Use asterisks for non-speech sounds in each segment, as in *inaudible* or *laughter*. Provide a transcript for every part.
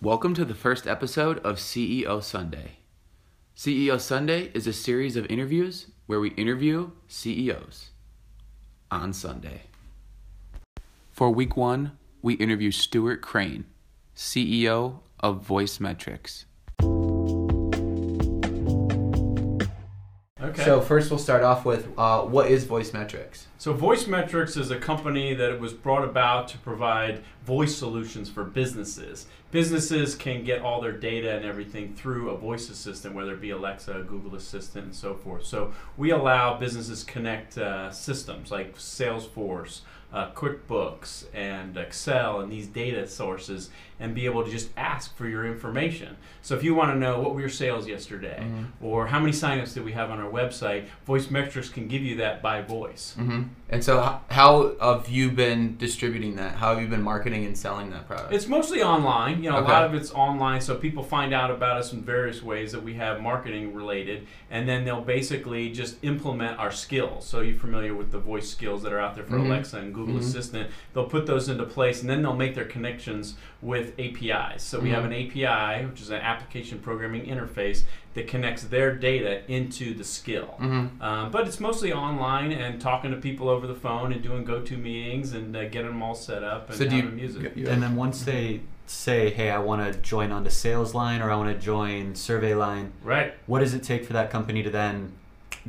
Welcome to the first episode of CEO Sunday. CEO Sunday is a series of interviews where we interview CEOs on Sunday. For week one, we interview Stuart Crane, CEO of Voice Metrics. Okay. So first, we'll start off with uh, what is Voice Metrics? So Voice Metrics is a company that was brought about to provide voice solutions for businesses. Businesses can get all their data and everything through a voice assistant, whether it be Alexa, Google Assistant, and so forth. So we allow businesses connect uh, systems like Salesforce, uh, QuickBooks, and Excel, and these data sources, and be able to just ask for your information. So if you want to know what were your sales yesterday, or how many signups did we have on our website, Voice Metrics can give you that by voice. Mm-hmm. And so, how have you been distributing that? How have you been marketing and selling that product? It's mostly online. You know, Okay. a lot of it's online, so people find out about us in various ways that we have marketing related, and then they'll basically just implement our skills. So you're familiar with the voice skills that are out there for Mhm. Alexa and Google Mhm. Assistant. They'll put those into place, and then they'll make their connections with APIs. So we have Mhm. an API, which is an application programming interface that connects their data into the skill. mm-hmm. Um, but it's mostly online and talking to people over the phone and doing go-to meetings and uh, getting them all set up and So do you- having music. And then once they say, "Hey, I want to join onto Sales Line or I want to join Survey Line," Right. what does it take for that company to then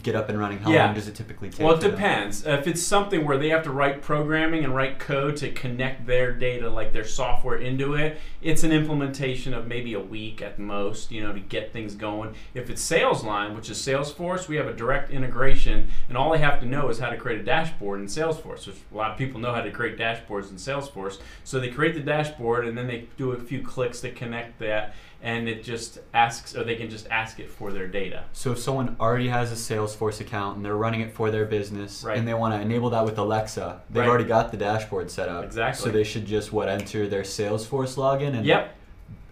get up and running? How Yeah. long does it typically take? Well, it for them? depends. If it's something where they have to write programming and write code to connect their data, like their software, into it, it's an implementation of maybe a week at most, you know, to get things going. If it's Sales Line, which is Salesforce, we have a direct integration, and all they have to know is how to create a dashboard in Salesforce. Which a lot of people know how to create dashboards in Salesforce, so they create the dashboard and then they do a few clicks to connect that, and it just asks, or they can just ask it for their data. So if someone already has a Salesforce account and they're running it for their business, Right. and they want to enable that with Alexa, they've Right. already got the dashboard set up. Exactly. So they should just what enter their Salesforce login and Yep.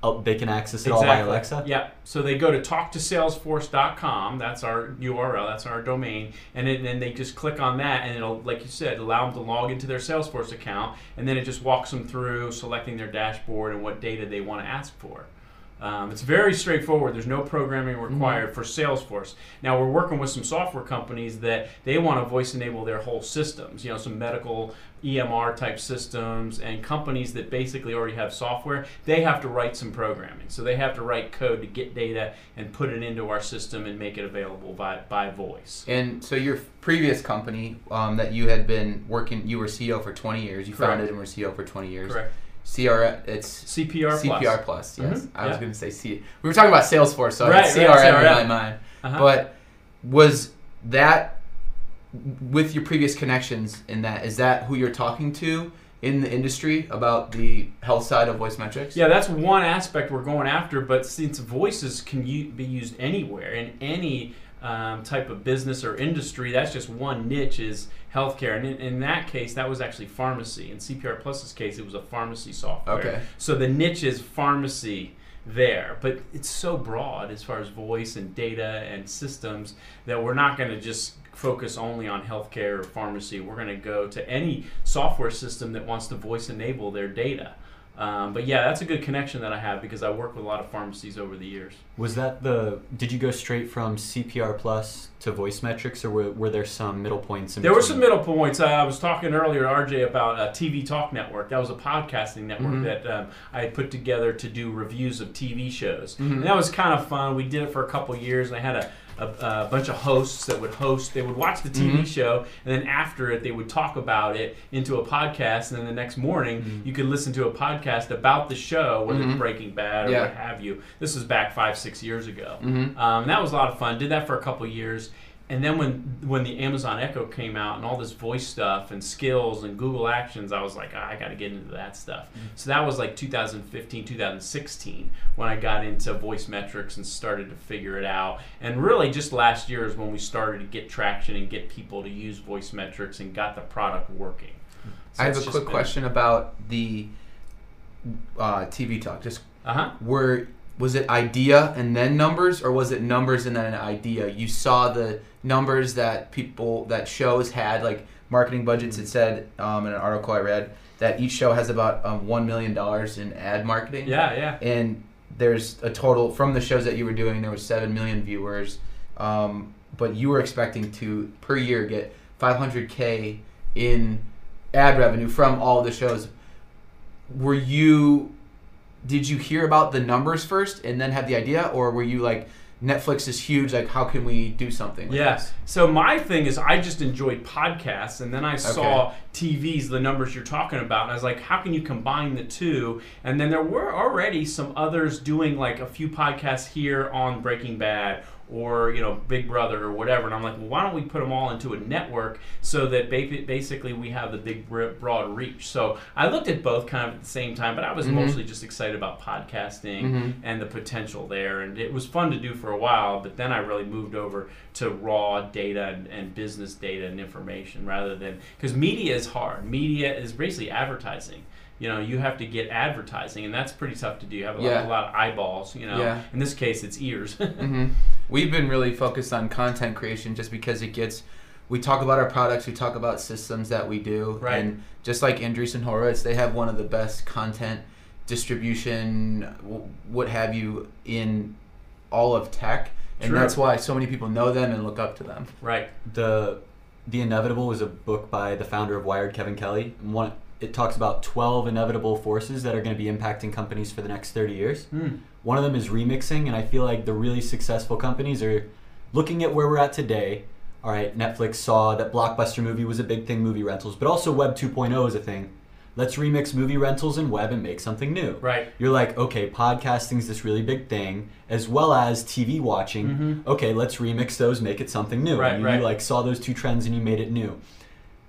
oh, they can access it all by Alexa. Yeah. So they go to talktosalesforce.com. That's our URL. That's our domain. And then they just click on that, and it'll, like you said, allow them to log into their Salesforce account, and then it just walks them through selecting their dashboard and what data they want to ask for. Um, it's very straightforward. There's no programming required for Salesforce. Now we're working with some software companies that they want to voice enable their whole systems. You know, some medical EMR type systems and companies that basically already have software. They have to write some programming, so they have to write code to get data and put it into our system and make it available by by voice. And so your previous company um, that you had been working, you were CEO for 20 years. You Correct. founded and were CEO for 20 years. Correct. CR, it's CPR, CPR plus. plus. Yes, Mhm, I was going to say C. We were talking about Salesforce, so Right, I had right, CRM in my mind. Uh-huh. But was that with your previous connections in that? Is that who you're talking to in the industry about the health side of voice metrics? Yeah, that's one aspect we're going after. But since voices can u- be used anywhere in any um, type of business or industry, that's just one niche is healthcare. And in, in that case, that was actually pharmacy. In CPR Plus's case, it was a pharmacy software. Okay. So the niche is pharmacy there, but it's so broad as far as voice and data and systems that we're not going to just focus only on healthcare or pharmacy. We're going to go to any software system that wants to voice enable their data. Um, but yeah, that's a good connection that I have because I work with a lot of pharmacies over the years. Was that the? Did you go straight from CPR Plus to Voice Metrics, or were, were there some middle points? In There were some middle points. Uh, I was talking earlier to RJ about uh, TV Talk Network. That was a podcasting network Mhm. that um, I had put together to do reviews of TV shows. Mhm. And that was kind of fun. We did it for a couple years, and I had a, a, a bunch of hosts that would host. They would watch the TV Mhm. show, and then after it, they would talk about it into a podcast. And then the next morning, Mhm. you could listen to a podcast about the show, whether Mhm. it's Breaking Bad or Yeah. what have you. This was back five, six years ago. Mm-hmm. Um, that was a lot of fun. Did that for a couple years, and then when when the Amazon Echo came out and all this voice stuff and skills and Google Actions, I was like, "Ah, I got to get into that stuff. So that was like 2015, 2016 when I got into voice metrics and started to figure it out. And really, just last year is when we started to get traction and get people to use voice metrics and got the product working. So I have a quick been- question about the uh, TV talk. Just Uh-huh. were was it idea and then numbers, or was it numbers and then an idea? You saw the numbers that people that shows had, like marketing budgets. It said um, in an article I read that each show has about um, one million dollars in ad marketing. Yeah, yeah. And there's a total from the shows that you were doing. There was seven million viewers, um, but you were expecting to per year get 500k in ad revenue from all the shows. Were you? Did you hear about the numbers first and then have the idea, or were you like? Netflix is huge. Like, how can we do something? Like this? So my thing is, I just enjoyed podcasts, and then I saw TVs, the numbers you're talking about, and I was like, how can you combine the two? And then there were already some others doing like a few podcasts here on Breaking Bad or you know Big Brother or whatever, and I'm like, well, why don't we put them all into a network so that ba- basically we have the big broad reach? So I looked at both kind of at the same time, but I was Mhm. mostly just excited about podcasting Mhm. and the potential there. And it was fun to do for a while, but then I really moved over to raw data and, and business data and information rather than because media is hard. Media is basically advertising. You know, you have to get advertising, and that's pretty tough to do. You have a, lot, a lot of eyeballs. You know, Yeah. in this case, it's ears. *laughs* hmm We've been really focused on content creation just because it gets. We talk about our products, we talk about systems that we do, Right. and just like Andreessen Horowitz, they have one of the best content distribution, what have you, in all of tech, and True. that's why so many people know them and look up to them. right. the the inevitable was a book by the founder of wired kevin kelly one it talks about 12 inevitable forces that are going to be impacting companies for the next 30 years Hmm. one of them is remixing and i feel like the really successful companies are looking at where we're at today all right netflix saw that blockbuster movie was a big thing movie rentals but also web 2.0 is a thing let's remix movie rentals and web and make something new Right. you're like, okay, podcasting's this really big thing, as well as TV watching. Mhm. Okay, let's remix those, make it something new. Right, you, right. you like saw those two trends and you made it new.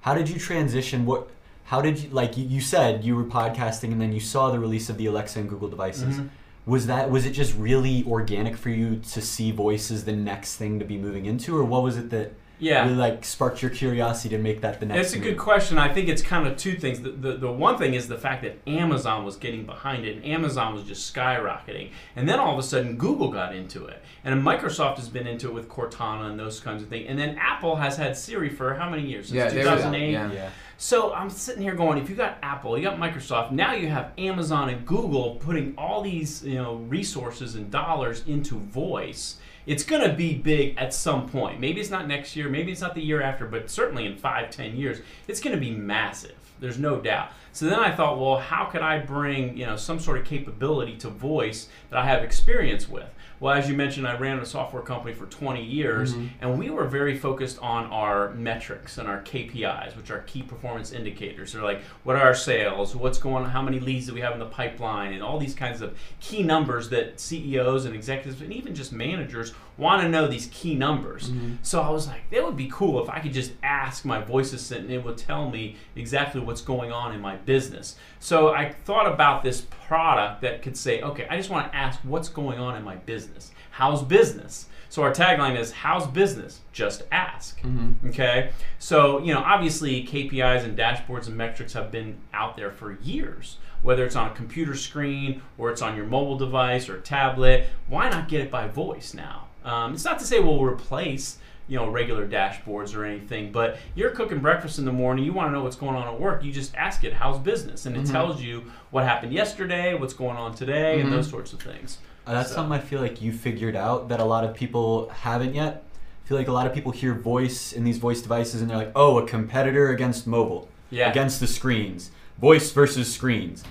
How did you transition? What? How did you like? You, you said you were podcasting, and then you saw the release of the Alexa and Google devices. Mhm. Was that was it just really organic for you to see voice as the next thing to be moving into, or what was it that Yeah. really like sparked your curiosity to make that the next? It's a move? good question. I think it's kind of two things. The, the, the one thing is the fact that Amazon was getting behind it, and Amazon was just skyrocketing. And then all of a sudden, Google got into it. And Microsoft has been into it with Cortana and those kinds of things. And then Apple has had Siri for how many years? Since Yeah, 2008? yeah. Yeah. So I'm sitting here going, if you got Apple, you got Microsoft, now you have Amazon and Google putting all these you know resources and dollars into voice. It's going to be big at some point. Maybe it's not next year, maybe it's not the year after, but certainly in five, ten years, it's going to be massive. There's no doubt. So then I thought, well, how could I bring you know some sort of capability to voice that I have experience with? Well, as you mentioned, I ran a software company for 20 years, mm-hmm. and we were very focused on our metrics and our KPIs, which are key performance indicators. They're like, what are our sales? What's going on? How many leads do we have in the pipeline? And all these kinds of key numbers that CEOs and executives and even just managers want to know these key numbers. Mm-hmm. So I was like, it would be cool if I could just ask my voice assistant and it would tell me exactly what's going on in my business. So I thought about this product that could say, okay, I just want to ask what's going on in my business. How's business? So our tagline is How's business? Just ask. Mm-hmm. Okay? So, you know, obviously KPIs and dashboards and metrics have been out there for years. Whether it's on a computer screen or it's on your mobile device or tablet, why not get it by voice now? Um, it's not to say we'll replace you know regular dashboards or anything but you're cooking breakfast in the morning you want to know what's going on at work you just ask it how's business and it tells you what happened yesterday what's going on today and those sorts of things Uh, that's So- something I feel like you figured out that a lot of people haven't yet. I feel like a lot of people hear voice in these voice devices and they're like, oh, a competitor against mobile, Yeah. against the screens, voice versus screens.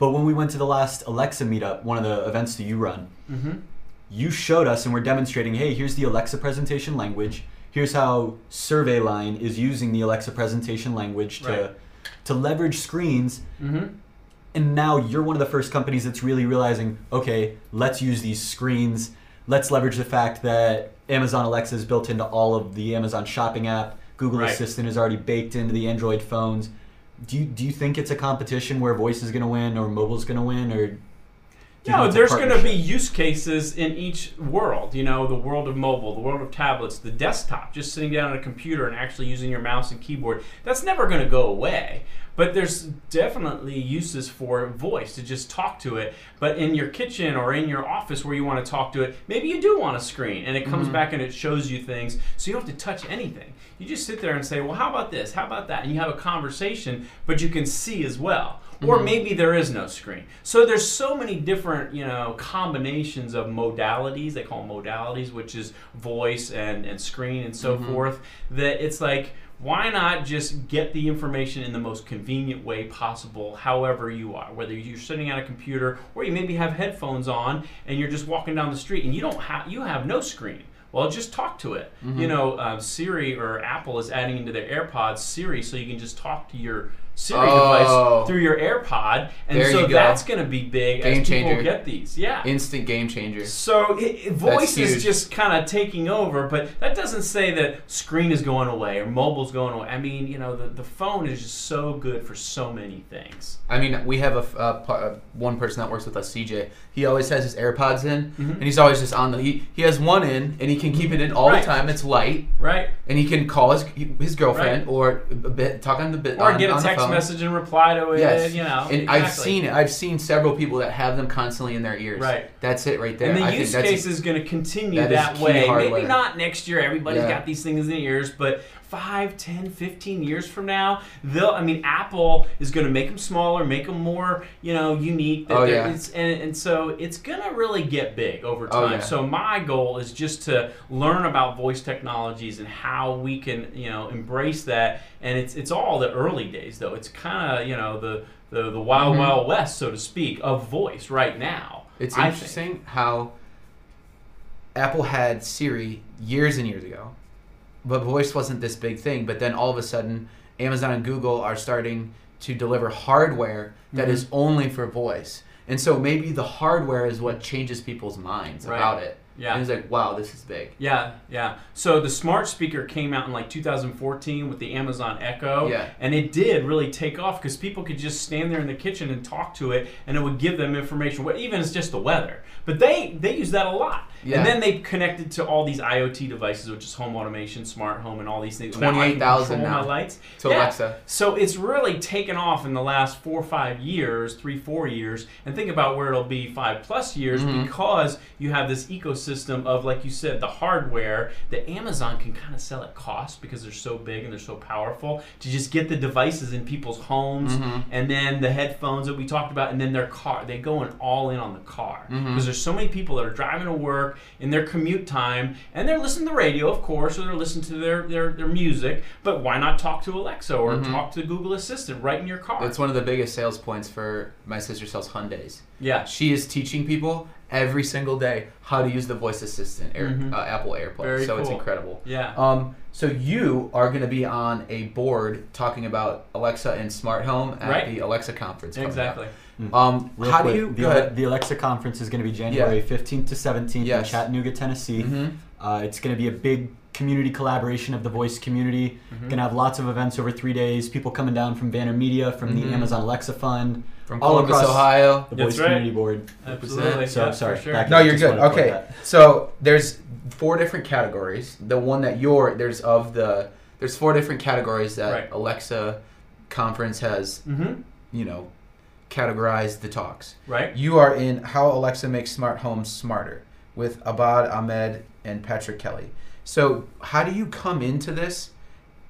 But when we went to the last Alexa meetup, one of the events that you run, mm-hmm. You showed us and we're demonstrating, hey, here's the Alexa presentation language. Here's how Survey Line is using the Alexa presentation language to Right. to leverage screens Mm-hmm. and now you're one of the first companies that's really realizing okay let's use these screens let's leverage the fact that amazon alexa is built into all of the amazon shopping app google Right. assistant is already baked into the android phones do you, do you think it's a competition where voice is going to win or mobile is going to win or No, think it's a there's going to be use cases in each world. You know, the world of mobile, the world of tablets, the desktop, just sitting down at a computer and actually using your mouse and keyboard. That's never going to go away. But there's definitely uses for voice to just talk to it. But in your kitchen or in your office where you want to talk to it, maybe you do want a screen and it comes back and it shows you things so you don't have to touch anything. You just sit there and say, well, how about this? How about that? And you have a conversation, but you can see as well. Or mm-hmm. maybe there is no screen. So there's so many different, you know, combinations of modalities. They call them modalities, which is voice and, and screen and so mm-hmm. forth. That it's like, why not just get the information in the most convenient way possible, however you are, whether you're sitting at a computer or you maybe have headphones on and you're just walking down the street and you don't have you have no screen. Well, just talk to it. You mm-hmm. know, uh, Siri or Apple is adding into their AirPods Siri, so you can just talk to your Siri Oh. device through your AirPod, and There so that's going to be big Game as people changer. get these. Yeah. Instant game changer. So it, it- voice is just kind of taking over, but that doesn't say that screen is going away or mobile's going away. I mean, you know, the, the phone is just so good for so many things. I mean, we have a, f- a par- uh, one person that works with us, CJ. He always has his AirPods in, and he's always just on the. He, he has one in, and he can keep it in all Right. the time. It's light, Right? and he can call his his girlfriend Right. or a bit talk on the bit Or on, get a text phone. Message and reply to it. Yes, You know, and I've seen it. I've seen several people that have them constantly in their ears. Right. That's it right there. And the I use case is going to continue that that, way. Maybe not next year. Everybody's Yeah. got these things in their ears, but 5, 10, 15 years from now, they'll. I mean, Apple is going to make them smaller, make them more, you know, unique. that Oh, yeah. it's- and, and so it's going to really get big over time. Oh, time. yeah. So my goal is just to learn about voice technologies and how we can, you know, embrace that. And it's it's all the early days, though. It's kind of, you know, the the, the wild, Mhm. wild west, so to speak, of voice right now. It's I think. interesting how Apple had Siri years and years ago, but voice wasn't this big thing. But then all of a sudden, Amazon and Google are starting to deliver hardware that Mhm. is only for voice. And so maybe the hardware is what changes people's minds Right. about it. Yeah. And it's like, wow, this is big. Yeah, yeah. So the smart speaker came out in like 2014 with the Amazon Echo, Yeah. and it did really take off because people could just stand there in the kitchen and talk to it, and it would give them information, what- even it's just the weather. But they they use that a lot, Yeah. and then they connected to all these IoT devices, which is home automation, smart home, and all these things. Now I can 28,000 now my lights to Yeah. Alexa. So it's really taken off in the last four or five years, three, four years, and think about where it'll be five plus years Mhm. because you have this ecosystem of, like you said, the hardware that Amazon can kind of sell at cost because they're so big and they're so powerful to just get the devices in people's homes Mhm. and then the headphones that we talked about and then their car. They go in all in on the car because Mhm. there's so many people that are driving to work in their commute time and they're listening to the radio, of course, or they're listening to their, their, their music, but why not talk to Alexa or Mhm. talk to Google Assistant right in your car? It's one of the biggest sales points for my sister sells Hyundais. yeah. She is teaching people every single day how to use the voice assistant, Air, Mhm. uh, Apple AirPlay. Very so it's incredible. Yeah. Um, so you are going to be on a board talking about Alexa and smart home at Right. the Alexa conference. coming up. exactly. Um, Real how quick, do you? the, Go ahead. the Alexa conference is going to be January 15th to 17th Yes. in Chattanooga, Tennessee. Mhm. Uh, it's going to be a big community collaboration of the voice community. Mhm. Going to have lots of events over three days. People coming down from Banner Media, from the Amazon Alexa Fund, From all Columbus, across- Ohio. the That's voice right. community board. Absolutely. So yeah, sorry. Sure. back- No, you're good. wanted to plug Okay, so there's four different categories. The one that you're there's of the there's four different categories that Right. Alexa conference has Mm-hmm. you know categorized the talks. Right. You are in How Alexa Makes Smart Homes Smarter with Abad Ahmed and Patrick Kelly. So, how do you come into this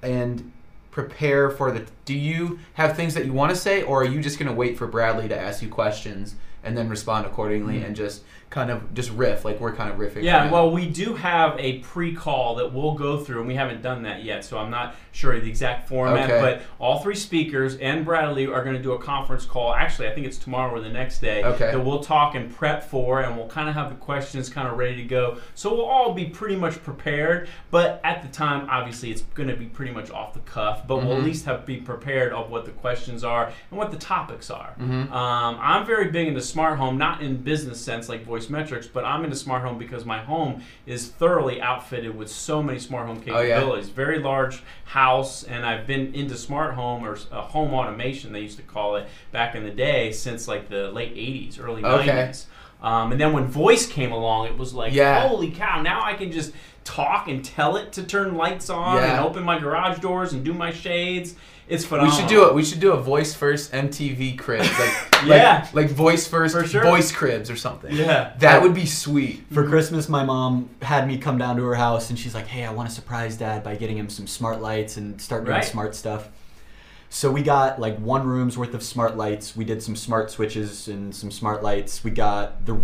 and prepare for the do you have things that you want to say or are you just going to wait for Bradley to ask you questions and then respond accordingly Mhm. and just kind of just riff like we're kind of riffing Yeah, right well, we do have a pre-call that we'll go through, and we haven't done that yet, so I'm not sure the exact format. Okay. But all three speakers and Bradley are going to do a conference call. Actually, I think it's tomorrow or the next day. Okay. That we'll talk and prep for, and we'll kind of have the questions kind of ready to go. So we'll all be pretty much prepared. But at the time, obviously, it's going to be pretty much off the cuff. But we'll at Mhm. least have be prepared of what the questions are and what the topics are. Mhm. Um, I'm very big into smart home, not in business sense like voice metrics, but I'm into smart home because my home is thoroughly outfitted with so many smart home Oh, yeah? capabilities. Very large house, and I've been into smart home or uh, home automation they used to call it back in the day since like the late 80s, early Okay. 90s. Um, and then when voice came along, it was like, Yeah. holy cow! Now I can just talk and tell it to turn lights on Yeah. and open my garage doors and do my shades. It's phenomenal. We should do it. We should do a voice first MTV cribs, like *laughs* Yeah. like, like voice first For sure. voice cribs or something. Yeah. that would be sweet. For Christmas, my mom had me come down to her house, and she's like, "Hey, I want to surprise Dad by getting him some smart lights and start doing Right. smart stuff." So we got like one room's worth of smart lights. We did some smart switches and some smart lights. We got the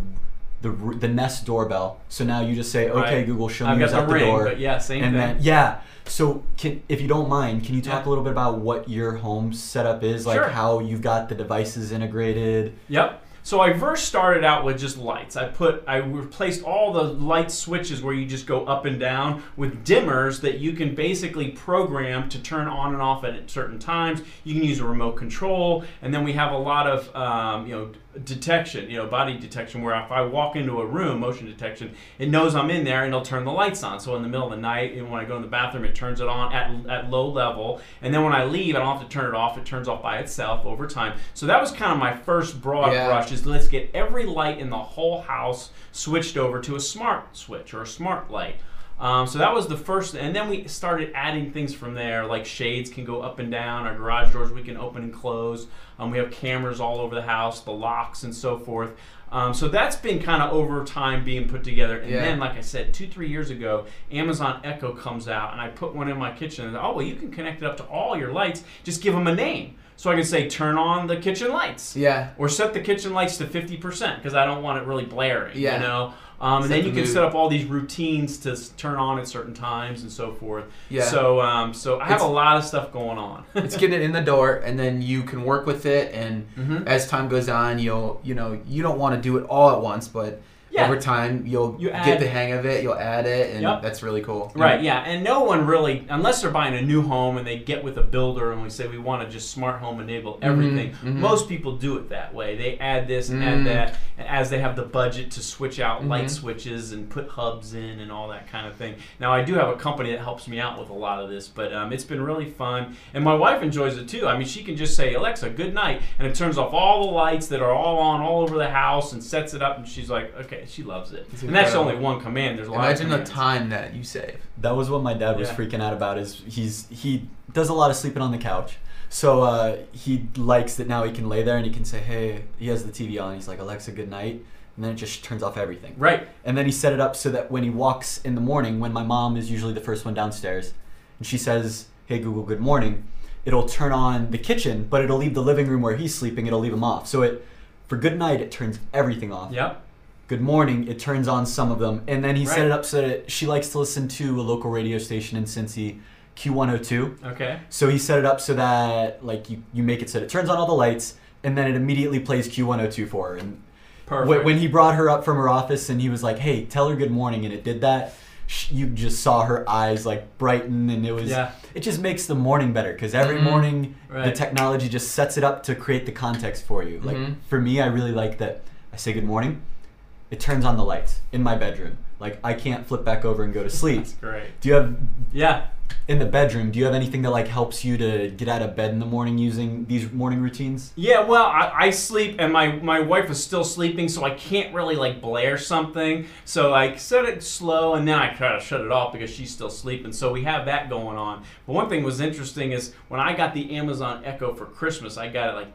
the the Nest doorbell. So now you just say, "Okay, Right. Google, show I've me who's the at the ring, door." but yeah, same and thing. then yeah. So can if you don't mind, can you talk Yeah. a little bit about what your home setup is, like Sure. how you've got the devices integrated? Yep. So I first started out with just lights. I put I replaced all the light switches where you just go up and down with dimmers that you can basically program to turn on and off at certain times. You can use a remote control, and then we have a lot of um, you know detection, you know body detection, where if I walk into a room, motion detection, it knows I'm in there and it'll turn the lights on. So in the middle of the night, and when I go in the bathroom, it turns it on at, at low level, and then when I leave, I don't have to turn it off. It turns off by itself over time. So that was kind of my first broad Yeah. brush is let's get every light in the whole house switched over to a smart switch or a smart light. Um, so that was the first, and then we started adding things from there, like shades can go up and down, our garage doors we can open and close. Um, we have cameras all over the house, the locks and so forth. Um, so that's been kind of over time being put together. And Yeah. then, like I said, two, three years ago, Amazon Echo comes out, and I put one in my kitchen. And oh, well, you can connect it up to all your lights. Just give them a name. So I can say, turn on the kitchen lights Yeah, or set the kitchen lights to 50% because I don't want it really blaring, Yeah. you know? Um, and then the you can mood. set up all these routines to s- turn on at certain times and so forth. Yeah. So, um, so I have It's- a lot of stuff going on. *laughs* it's getting it in the door, and then you can work with it, and Mhm. as time goes on, you'll you know you don't want to do it all at once, but Yeah. over time you'll You get the hang of it. You'll add it, and Yep. that's really cool. Right, yeah, and no one really, unless they're buying a new home and they get with a builder and we say we want to just smart home enable everything. mhm. Most people do it that way. They add this and Mm. add that, and as they have the budget to switch out light Mhm. switches and put hubs in and all that kind of thing. Now I do have a company that helps me out with a lot of this, but um, it's been really fun, and my wife enjoys it too. I mean, she can just say Alexa, good night, and it turns off all the lights that are all on all over the house and sets it up, and she's like, okay, she loves it. It's and that's incredible. only one command. There's a lot. Imagine of the time that you save. That was what my dad was Yeah. freaking out about. Is he's he does a lot of sleeping on the couch, so uh, he likes that now he can lay there and he can say, "Hey," he has the TV on. He's like, "Alexa, good night," and then it just turns off everything. Right. And then he set it up so that when he walks in the morning, when my mom is usually the first one downstairs, and she says, "Hey Google, good morning," it'll turn on the kitchen, but it'll leave the living room where he's sleeping. It'll leave him off. So it for good night, it turns everything off. Yep. Good morning, it turns on some of them, and then he set it up so that she likes to listen to a local radio station in Cincy, Q102. Okay. So he set it up so that like you, you make it so that it turns on all the lights, and then it immediately plays Q102 for her. And Perfect. When he brought her up from her office and he was like, "Hey, tell her good morning," and it did that, you just saw her eyes like brighten, and it was. Yeah. It just makes the morning better because every Mhm. morning the technology just sets it up to create the context for you. Like Mhm. for me, I really like that. I say good morning, it turns on the lights in my bedroom. Like I can't flip back over and go to sleep. That's great. Do you have Yeah. in the bedroom? Do you have anything that like helps you to get out of bed in the morning using these morning routines? Yeah, well, I, I sleep and my, my wife is still sleeping, so I can't really like blare something. So I set it slow and then I try to shut it off because she's still sleeping. So we have that going on. But one thing was interesting is when I got the Amazon Echo for Christmas, I got it like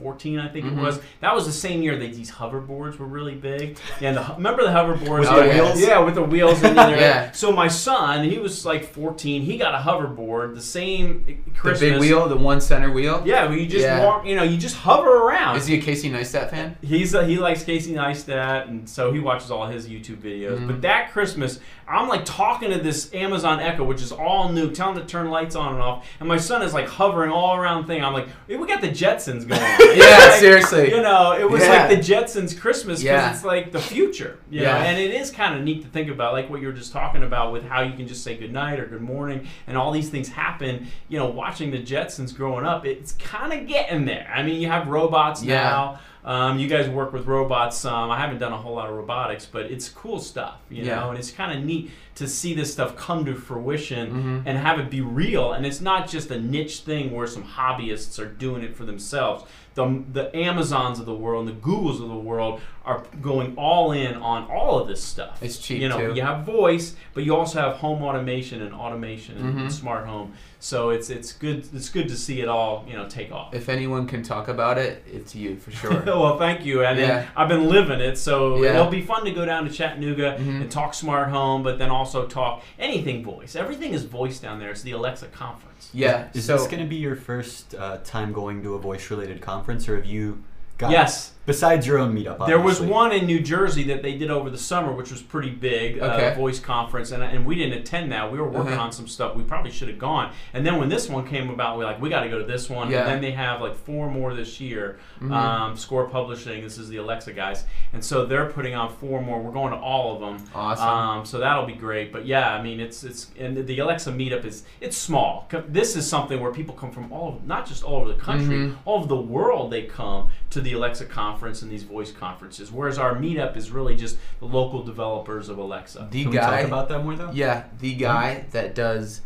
2014, I think Mhm. it was. That was the same year that these hoverboards were really big. Yeah, and the, remember the hoverboards? With the Yeah. wheels? Yeah, with the wheels in there. *laughs* Yeah. So my son, he was like 14. He got a hoverboard the same Christmas. The big wheel, the one center wheel. Yeah, where you just Yeah. walk. You know, you just hover around. Is he a Casey Neistat fan? He's uh, he likes Casey Neistat, and so he watches all his YouTube videos. Mhm. But that Christmas, I'm like talking to this Amazon Echo, which is all new, telling to turn lights on and off, and my son is like hovering all around thing. I'm like, hey, we got the Jetsons going. on. *laughs* Yeah, like, seriously. You know, it was Yeah. like the Jetsons Christmas because Yeah. it's like the future. Yeah. know? and it is kind of neat to think about, like what you were just talking about with how you can just say good night or good morning, and all these things happen. You know, watching the Jetsons growing up, it's kind of getting there. I mean, you have robots Yeah. now. Um, you guys work with robots. Um, I haven't done a whole lot of robotics, but it's cool stuff, you Yeah. know, and it's kind of neat to see this stuff come to fruition Mhm. and have it be real. And it's not just a niche thing where some hobbyists are doing it for themselves. The, the Amazons of the world and the Googles of the world are going all in on all of this stuff. It's cheap, You know, too. you have voice, but you also have home automation and automation and, and smart home. So it's it's good it's good to see it all you know take off. If anyone can talk about it, it's you for sure. *laughs* well, thank you. And Yeah. I've been living it, so Yeah. it'll be fun to go down to Chattanooga Mhm. and talk smart home, but then also talk anything voice. Everything is voice down there. It's the Alexa conference. yeah. Is so this going to be your first uh, time going to a voice-related conference, or have you got Yes. besides your own meetup? There was one in New Jersey that they did over the summer, which was pretty big, Okay. uh, voice conference, and, and we didn't attend that. We were working Uh-huh. on some stuff. We probably should have gone. And then when this one came about, we are like, we got to go to this one. Yeah. And then they have like four more this year. Mhm. Um, Score Publishing, this is the Alexa guys, and so they're putting on four more. We're going to all of them. Awesome. Um, so that'll be great. But yeah, I mean, it's it's and the- the Alexa meetup is it's small. This is something where people come from all, not just all over the country, Mhm. all over the world. They come to the Alexa conference and these voice conferences. Whereas our meetup is really just the local developers of Alexa. the Can we guy talk about that more though? Yeah, the guy that does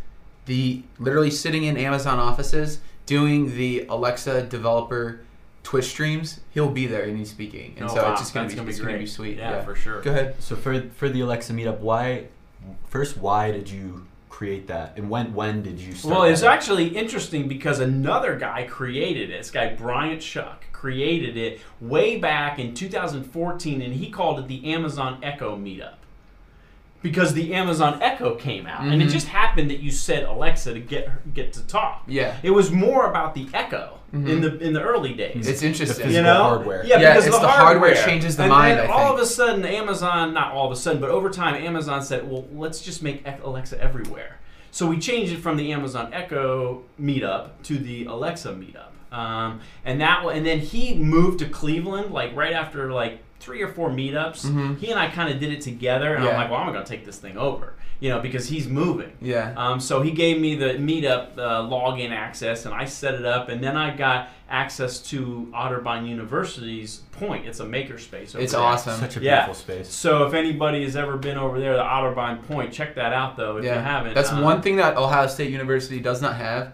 the literally sitting in Amazon offices doing the Alexa developer Twitch streams. He'll be there and he's speaking, and Oh, so wow. it's just gonna That's be, gonna be it's gonna be sweet. Yeah, Yeah, for sure. Go ahead. So for for the Alexa meetup, why first why did you create that, and when when did you start? Well, it's actually interesting because another guy created it. This guy, Bryant Shuck, created it way back in 2014, and he called it the Amazon Echo Meetup. Because the Amazon Echo came out, and it Mhm. just happened that you said Alexa to get her, get to talk. Yeah, It was more about the Echo in Mhm. the in the early days. it's interesting. physical you know, hardware. Yeah, Yeah, because it's the, the hardware hardware changes the and mind, Then I all think. of a sudden, Amazon, not all of a sudden, but over time, Amazon said, "Well, let's just make Alexa everywhere." So we changed it from the Amazon Echo meetup to the Alexa meetup, um, and that and then he moved to Cleveland like right after like three or four meetups. Mhm. He and I kind of did it together, and I'm like, "Well, I'm gonna take this thing over," you know, because he's moving. Yeah. Um, so he gave me the meetup uh, login access, and I set it up, and then I got access to Otterbein University's Point. It's a makerspace. It's there. awesome. such a Yeah. beautiful space. So if anybody has ever been over there, the Otterbein Point, check that out though. If yeah. you haven't, That's Um, one thing that Ohio State University does not have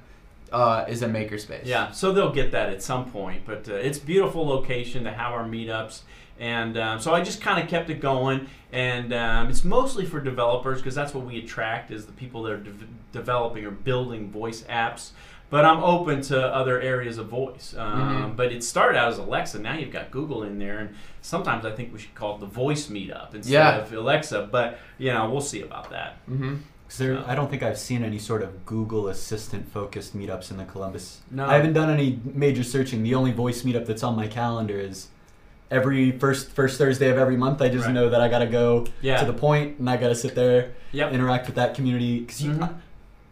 uh, is a makerspace. Yeah, so they'll get that at some point, but uh, it's beautiful location to have our meetups, and um, so I just kind of kept it going, and um, it's mostly for developers because that's what we attract is the people that are de- developing or building voice apps. But I'm open to other areas of voice. Um, Mhm. But it started out as Alexa. Now you've got Google in there, and sometimes I think we should call it the voice meetup instead Yeah. of Alexa. But you know, we'll see about that. Mm-hmm. 'Cause there, So- I don't think I've seen any sort of Google Assistant focused meetups in the Columbus. No. I haven't done any major searching. The only voice meetup that's on my calendar is every first first Thursday of every month. I just Right. know that I gotta go Yeah. to the point and I gotta sit there, Yep. interact with that community. Because you, Mhm.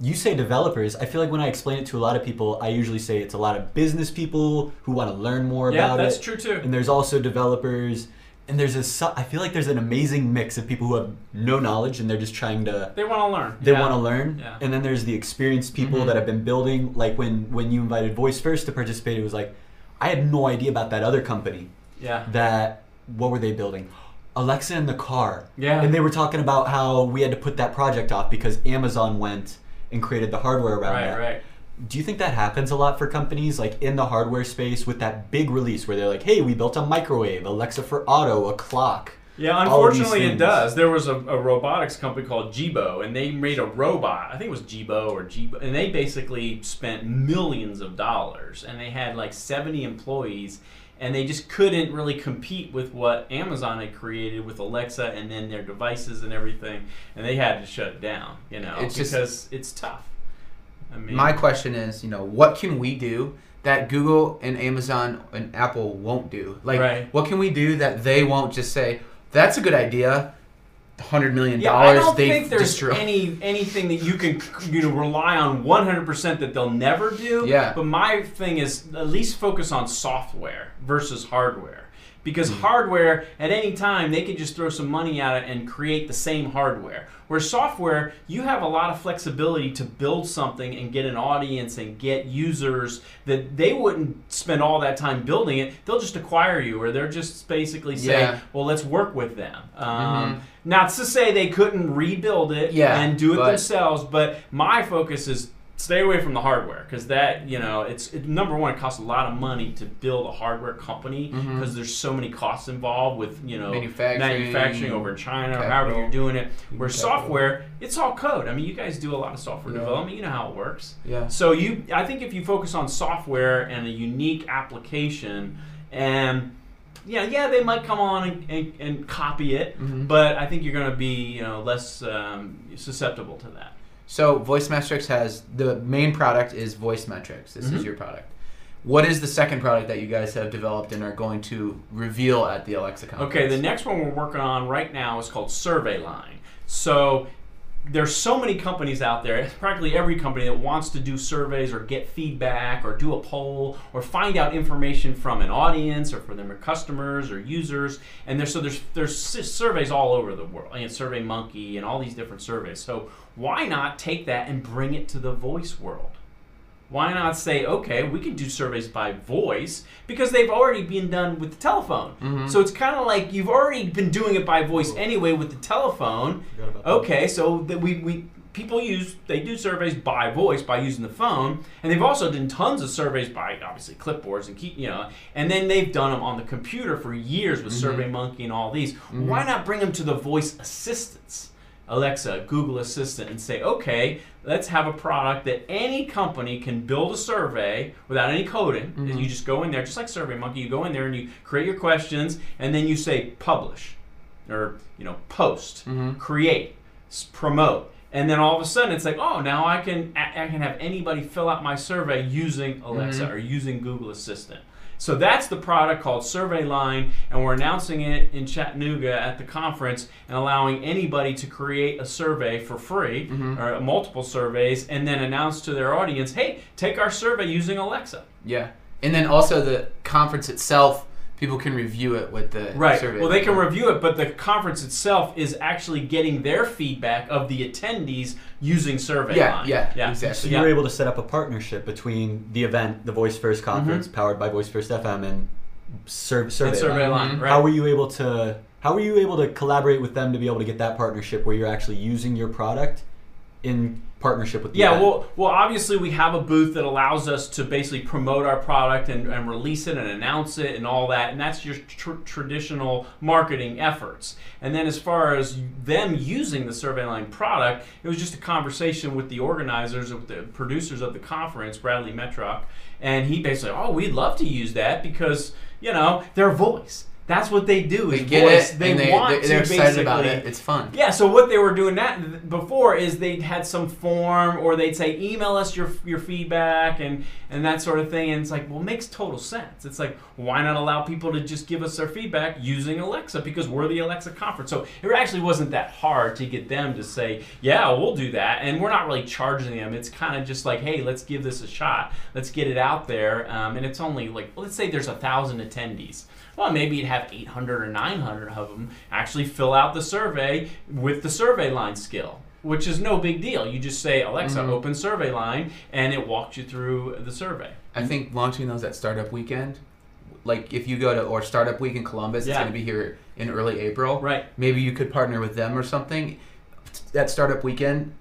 you say developers, I feel like when I explain it to a lot of people, I usually say it's a lot of business people who want to learn more Yeah, about that's true too. And there's also developers. And there's a, I feel like there's an amazing mix of people who have no knowledge and they're just trying to They want to learn. they Yeah. want to learn Yeah. and then there's the experienced people Mhm. that have been building like when when you invited voice first to participate it was like i had no idea about that other company Yeah. that what were they building alexa in the car Yeah. and they were talking about how we had to put that project off because amazon went and created the hardware around Right. that Right. Do you think that happens a lot for companies like in the hardware space with that big release where they're like hey we built a microwave alexa for auto a clock Yeah, all of these unfortunately it does. There was a, a robotics company called Jibo, and they made a robot. I think it was Jibo or Jibo, and they basically spent millions of dollars, and they had like 70 employees, and they just couldn't really compete with what Amazon had created with Alexa and then their devices and everything, and they had to shut it down. You know, It's just- because it's tough. Mean, My question is, you know, what can we do that Google and Amazon and Apple won't do? Like, Right. what can we do that they won't just say, "That's a good idea." Hundred million dollars. Yeah, I don't think there's destroyed. any anything that you can you know rely on 100% that they'll never do. Yeah. But my thing is at least focus on software versus hardware because hardware at any time they could just throw some money at it and create the same hardware. Where software, you have a lot of flexibility to build something and get an audience and get users that they wouldn't spend all that time building it. They'll just acquire you, or they're just basically say, Yeah. "Well, let's work with them." Um, Not to say they couldn't rebuild it Yeah, and do it but- themselves, but my focus is stay away from the hardware because that you know it's it, number one it costs a lot of money to build a hardware company because there's so many costs involved with you know Manufacturing, manufacturing over in China or capital, however you're doing it where capital. software it's all code I mean you guys do a lot of software Yeah. development you know how it works Yeah. so you I think if you focus on software and a unique application and yeah, yeah, they might come on and, and, and copy it, Mhm. but I think you're going to be, you know, less um, susceptible to that. So Voice Metrics has the main product is Voice Metrics. This Mhm. is your product. What is the second product that you guys have developed and are going to reveal at the Alexa conference? Okay, the next one we're working on right now is called Survey Line. So there's so many companies out there, practically every company that wants to do surveys or get feedback or do a poll or find out information from an audience or from their customers or users. And there's so there's there's surveys all over the world. And Survey Monkey and all these different surveys. So why not take that and bring it to the voice world? Why not say, okay, we can do surveys by voice because they've already been done with the telephone. Mhm. So it's kind of like you've already been doing it by voice anyway with the telephone. Okay, so that we, we people use they do surveys by voice by using the phone, and they've also done tons of surveys by obviously clipboards and keep you know, and then they've done them on the computer for years with SurveyMonkey and all these. Why not bring them to the voice assistants? Alexa, Google Assistant, and say, okay, let's have a product that any company can build a survey without any coding. And you just go in there, just like SurveyMonkey, you go in there and you create your questions, and then you say publish, or you know, post, Mhm. create, promote, and then all of a sudden it's like, oh, now I can I can have anybody fill out my survey using Alexa Mhm. or using Google Assistant. So that's the product called Survey Line, and we're announcing it in Chattanooga at the conference and allowing anybody to create a survey for free Mhm. or multiple surveys and then announce to their audience, hey, take our survey using Alexa. Yeah. And then also the conference itself, people can review it with the Right. survey. Well, they can review it, but the conference itself is actually getting their feedback of the attendees using Survey Yeah, Line. yeah, yeah. exactly. So Yeah. you were able to set up a partnership between the event, the Voice First conference, powered by Voice First FM, and Sur- Survey. And Survey Line. Line, Mhm. right? How were you able to? How were you able to collaborate with them to be able to get that partnership where you're actually using your product in partnership with the Yeah, event? well, well, obviously we have a booth that allows us to basically promote our product and, and release it and announce it and all that, and that's your tr- traditional marketing efforts. And then as far as them using the SurveyLine product, it was just a conversation with the organizers, with the producers of the conference, Bradley Metrock, and he basically, oh, we'd love to use that because you know their voice. That's what they do. They get voice. it. They they, want they, to they're excited about it. It's fun. yeah, so what they were doing that before is they'd had some form or they'd say email us your your feedback and and that sort of thing and it's like well it makes total sense. It's like why not allow people to just give us their feedback using Alexa because we're the Alexa conference. So it actually wasn't that hard to get them to say, "Yeah, we'll do that." And we're not really charging them. It's kind of just like, "Hey, let's give this a shot. Let's get it out there." Um, and it's only like let's say there's a 1000 attendees well, maybe you'd have 800 or 900 of them actually fill out the survey with the survey line skill, which is no big deal. You just say, Alexa, Mhm. open survey line, and it walks you through the survey. I think launching those at Startup Weekend, like if you go to or Startup Week in Columbus, it's going to be here in early April. Right. Maybe you could partner with them or something. That Startup Weekend,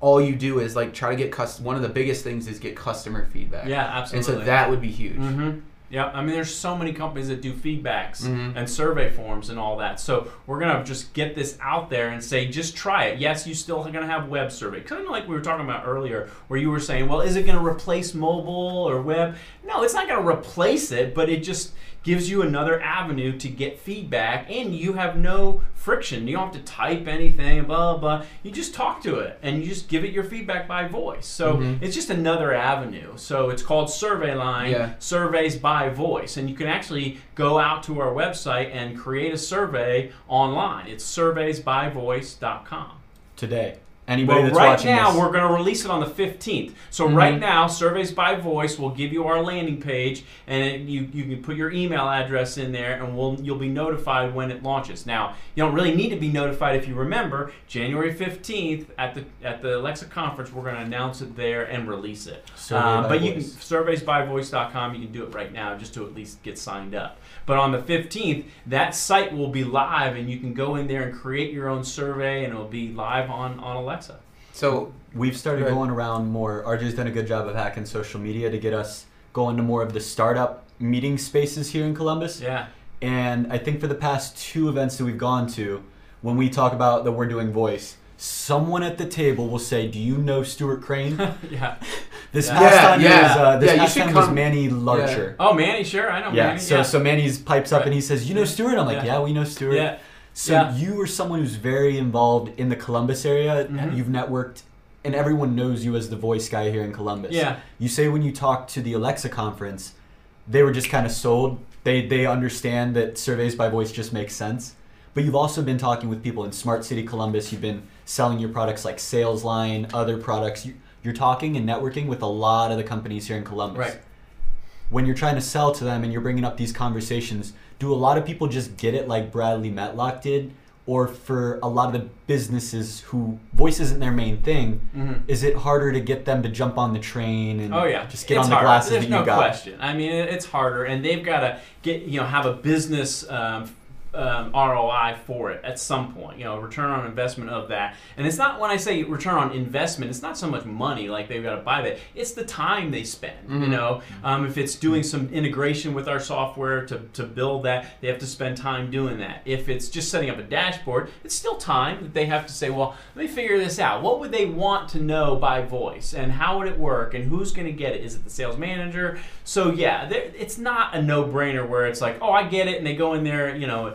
all you do is like try to get cust. One of the biggest things is get customer feedback. Yeah, absolutely. And so that would be huge. Mm-hmm. Yeah, I mean, there's so many companies that do feedbacks Mhm. and survey forms and all that. So we're gonna just get this out there and say, just try it. Yes, you still are gonna have web survey, kind of like we were talking about earlier, where you were saying, well, is it gonna replace mobile or web? No, it's not gonna replace it, but it just gives you another avenue to get feedback, and you have no friction. You don't have to type anything, blah blah. You just talk to it, and you just give it your feedback by voice. So Mhm. it's just another avenue. So it's called Survey Line Yeah. surveys by voice and you can actually go out to our website and create a survey online it's surveysbyvoice.com today. Anybody Well, that's right watching now this, we're going to release it on the 15th. So Mhm. right now, surveys by voice will give you our landing page, and it, you you can put your email address in there, and we'll you'll be notified when it launches. Now you don't really need to be notified if you remember January 15th at the at the Alexa conference. We're going to announce it there and release it. Um, by but you can surveysbyvoice.com. You can do it right now just to at least get signed up. But on the 15th, that site will be live, and you can go in there and create your own survey, and it'll be live on on Alexa. So we've started Good. going around more. RJ's done a good job of hacking social media to get us going to more of the startup meeting spaces here in Columbus. Yeah. And I think for the past two events that we've gone to, when we talk about that we're doing voice, someone at the table will say, "Do you know Stuart Crane?" *laughs* yeah. *laughs* This Yeah. past Yeah, time yeah. was uh, this Yeah, past should time was Manny Larcher. Oh, Manny, sure, I know Yeah. Manny. So yeah. so Manny's pipes up Right. and he says, "You know Stuart?" I'm like, Yeah. "Yeah, we know Stuart." yeah, So Yeah. you are someone who's very involved in the Columbus area. Mhm. You've networked, and everyone knows you as the voice guy here in Columbus. yeah, You say when you talk to the Alexa conference, they were just kind of sold. They they understand that surveys by voice just makes sense. But you've also been talking with people in Smart City Columbus. You've been selling your products like Sales Line, other products. You, you're talking and networking with a lot of the companies here in Columbus. right. When you're trying to sell to them and you're bringing up these conversations, do a lot of people just get it like Bradley Metrock did? Or for a lot of the businesses who voice isn't their main thing, hmm is it harder to get them to jump on the train and Oh yeah, just get It's on the glasses There's that no you got? question. I mean, it's harder, and they've got to get you know have a business um, um, ROI for it at some point. You know, return on investment of that. And it's not when I say return on investment, it's not so much money like they've got to buy that. It's the time they spend. You Mhm. know, um, if it's doing some integration with our software to, to build that, they have to spend time doing that. If it's just setting up a dashboard, it's still time that they have to say, well, let me figure this out. What would they want to know by voice, and how would it work, and who's going to get it? Is it the sales manager? So yeah, it's not a no-brainer where it's like, oh, I get it, and they go in there. You know,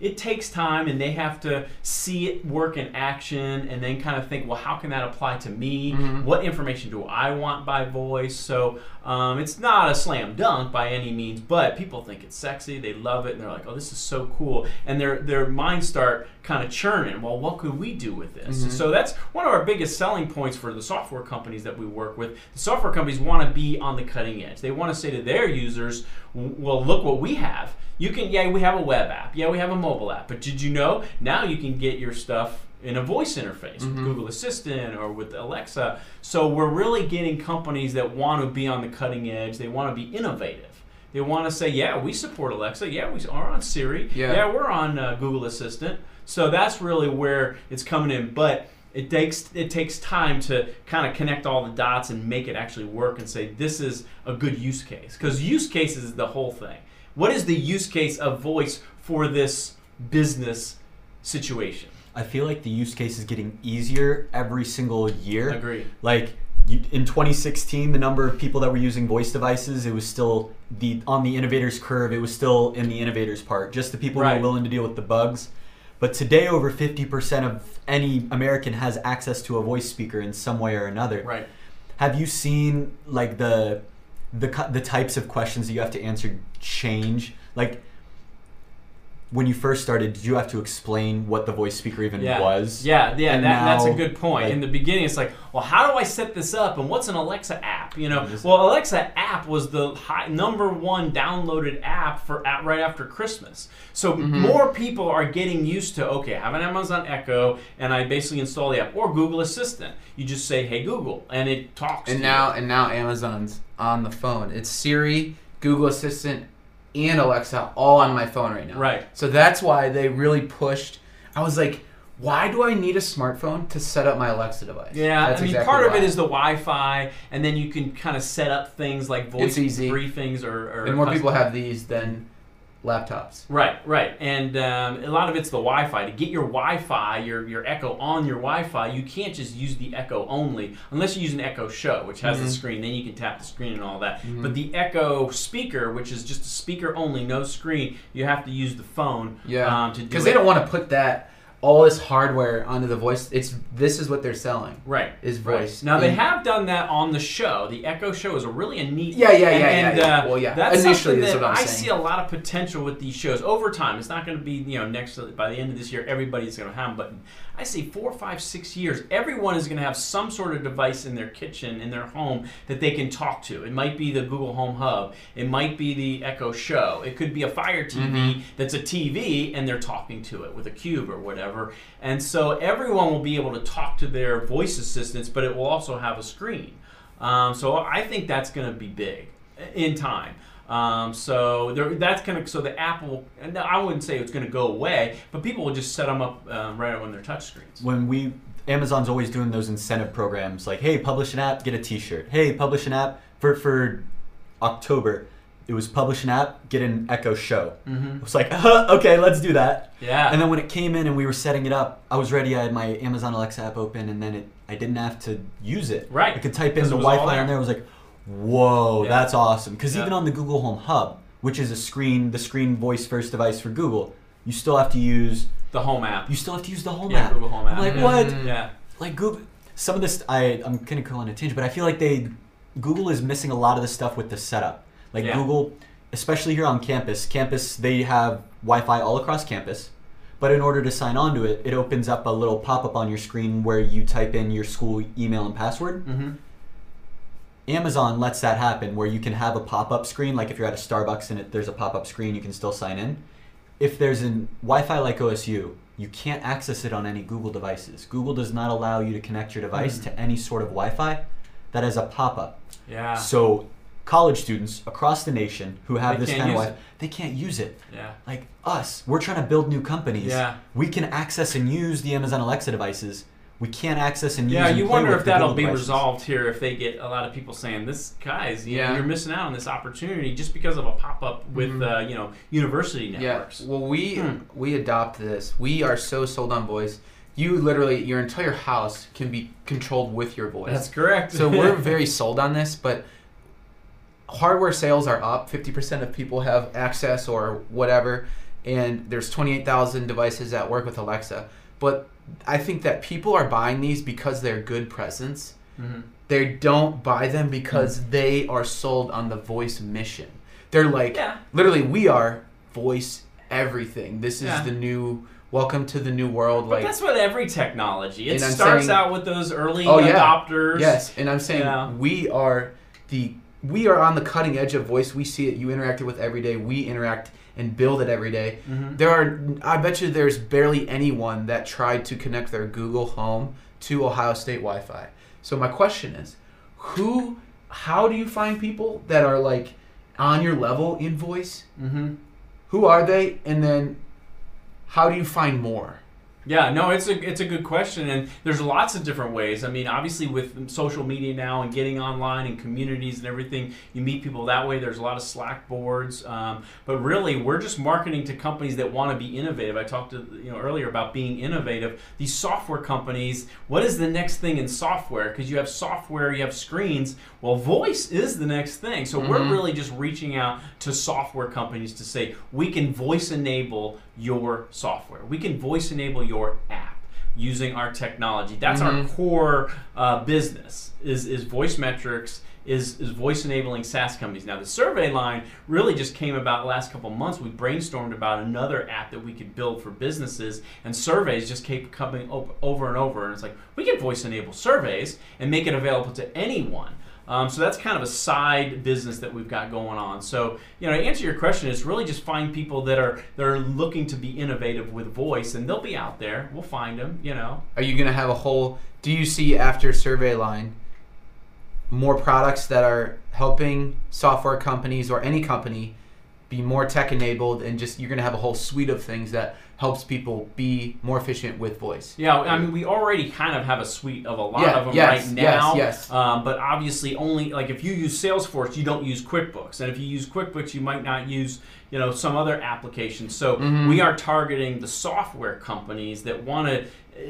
it takes time, and they have to see it work in action, and then kind of think, well, how can that apply to me? Mhm. What information do I want by voice? So um, it's not a slam dunk by any means, but people think it's sexy. They love it, and they're like, "Oh, this is so cool!" And their their minds start kind of churning. Well, what could we do with this? Mhm. So that's one of our biggest selling points for the software companies that we work with. The software companies want to be on the cutting edge. They want to say to their users, "Well, look what we have." You can, yeah, we have a web app, yeah, we have a mobile app, but did you know now you can get your stuff in a voice interface with Mhm. Google Assistant or with Alexa. So we're really getting companies that want to be on the cutting edge. They want to be innovative. They want to say, yeah, we support Alexa. Yeah, we are on Siri. Yeah. we're on uh, Google Assistant. So that's really where it's coming in. But it takes it takes time to kind of connect all the dots and make it actually work and say this is a good use case because use cases is the whole thing. What is the use case of voice for this business situation? I feel like the use case is getting easier every single year. Agree. Like you, in 2016, the number of people that were using voice devices, it was still the on the innovators curve. It was still in the innovators part, just the people who Right. were willing to deal with the bugs. But today, over 50% of any American has access to a voice speaker in some way or another. Right. Have you seen like the the the types of questions that you have to answer change? Like when you first started, did you have to explain what the voice speaker even Yeah. was? Yeah, yeah, And that, that's a good point. like- In the beginning, it's like, well, how do I set this up, and what's an Alexa app? You know, well, Alexa app was the high, number one downloaded app for at, right after Christmas. So Mhm. more people are getting used to okay, I have an Amazon Echo, and I basically install the app or Google Assistant. You just say, hey Google, and it talks. and to now you. and now Amazon's on the phone. It's Siri, Google Assistant, and Alexa all on my phone right now. Right. So that's why they really pushed. I was like, why do I need a smartphone to set up my Alexa device? Yeah, That's I mean, exactly part of it is the Wi-Fi, and then you can kind of set up things like voice briefings or. or and more custom- people have these than laptops. Right, right, and um, a lot of it's the Wi-Fi. To get your Wi-Fi, your your Echo on your Wi-Fi, you can't just use the Echo only, unless you use an Echo Show, which has Mhm. the screen. Then you can tap the screen and all that. Mhm. But the Echo speaker, which is just a speaker only, no screen, you have to use the phone. Yeah. um, to do Because they don't want to put that all this hardware onto the voice. It's this is what they're selling. Right. Is right. voice. Now they And- have done that on the show. The Echo Show is a really a neat. Yeah, yeah, yeah, and, yeah, yeah. Uh, Well, yeah. That's Initially, that's that what I'm I saying. see a lot of potential with these shows over time. It's not going to be you know next by the end of this year everybody's going to have them, but I see four, five, six years, everyone is going to have some sort of device in their kitchen, in their home that they can talk to. It might be the Google Home Hub. It might be the Echo Show. It could be a Fire TV Mm-hmm. that's a TV and they're talking to it with a cube or whatever. And so everyone will be able to talk to their voice assistants, but it will also have a screen. Um, so I think that's going to be big in time. Um, so there, that's kind of so the Apple. And I wouldn't say it's going to go away, but people will just set them up um, right on their touch screens. when we Amazon's always doing those incentive programs like hey publish an app get a t-shirt hey publish an app for for October it was publish an app get an Echo show Mm-hmm. it was like uh, okay let's do that Yeah. and then when it came in and we were setting it up I was ready I had my Amazon Alexa app open and then it I didn't have to use it Right. I could type in the it was all Wi-Fi there. on there I was like whoa Yeah. that's awesome because Yeah. even on the Google Home Hub which is a screen the screen voice first device for Google you still have to use the Home app. you still have to use the Home Yeah, app Google Home app. I'm like Yeah. what. Yeah. like Google. Some of this, I I'm kind of go on a tangent, but I feel like they Google is missing a lot of the stuff with the setup. Like Yeah. Google, especially here on campus, campus they have Wi-Fi all across campus. But in order to sign on to it, it opens up a little pop-up on your screen where you type in your school email and password. Mm-hmm. Amazon lets that happen where you can have a pop-up screen, like if you're at a Starbucks and it, there's a pop-up screen, you can still sign in. If there's a Wi-Fi like OSU, you can't access it on any Google devices. Google does not allow you to connect your device Hmm. to any sort of Wi-Fi that has a pop-up. Yeah. So college students across the nation who have They this kind of use Wi-Fi, they can't use it. yeah. Like us, we're trying to build new companies. Yeah. We can access and use the Amazon Alexa devices. We can't access and use. Yeah, and you play wonder with if that'll be devices. resolved here if they get a lot of people saying, "This guys, you know, Yeah. you're missing out on this opportunity just because of a pop up with Mhm. uh, you know university networks." Yeah. Well, we Hmm. we adopt this. We are so sold on voice. You literally, your entire house can be controlled with your voice. That's correct. so we're *laughs* very sold on this, but hardware sales are up. Fifty percent of people have access or whatever, and there's twenty eight thousand devices that work with Alexa. But I think that people are buying these because they're good presents. Mhm. They don't buy them because they are sold on the voice mission. They're like, Yeah. literally, we are voice everything. This is Yeah. the new welcome to the new world. But like, that's what every technology. It starts saying- out with those early Oh, yeah. adopters. Yes, and I'm saying Yeah. we are the we are on the cutting edge of voice. We see it. You interact it with every day. We interact and build it every day. Mhm. There are. I bet you there's barely anyone that tried to connect their Google Home to Ohio State Wi-Fi. So my question is, who? How do you find people that are like on your level in voice? Mhm. Who are they? And then, how do you find more? Yeah, no, it's a it's a good question, and there's lots of different ways. I mean, obviously with social media now and getting online and communities and everything, you meet people that way. There's a lot of Slack boards, um, but really, we're just marketing to companies that want to be innovative. I talked to you know earlier about being innovative. These software companies, what is the next thing in software? Because you have software, you have screens. Well, voice is the next thing. So we're Mhm. really just reaching out to software companies to say we can voice enable your software. We can voice enable your app using our technology. That's our Mhm. core uh, business. Is is voice metrics. Is, is voice enabling SaaS companies. Now, the survey line really just came about last couple months. We brainstormed about another app that we could build for businesses, and surveys just keep coming over and over. And it's like, we can voice enable surveys and make it available to anyone. Um, so that's kind of a side business that we've got going on. So you know, to answer your question, it's really just find people that are that are looking to be innovative with voice, and they'll be out there. We'll find them. You know. Are you going to have a whole? Do you see after survey line more products that are helping software companies or any company be more tech enabled, and just you're going to have a whole suite of things that helps people be more efficient with voice? Yeah, I mean, we already kind of have a suite of a lot Yeah, of them yes, right yes, now. yes. Um, but obviously, only like if you use Salesforce, you don't use QuickBooks, and if you use QuickBooks, you might not use you know some other applications. So Mm-hmm. we are targeting the software companies that want to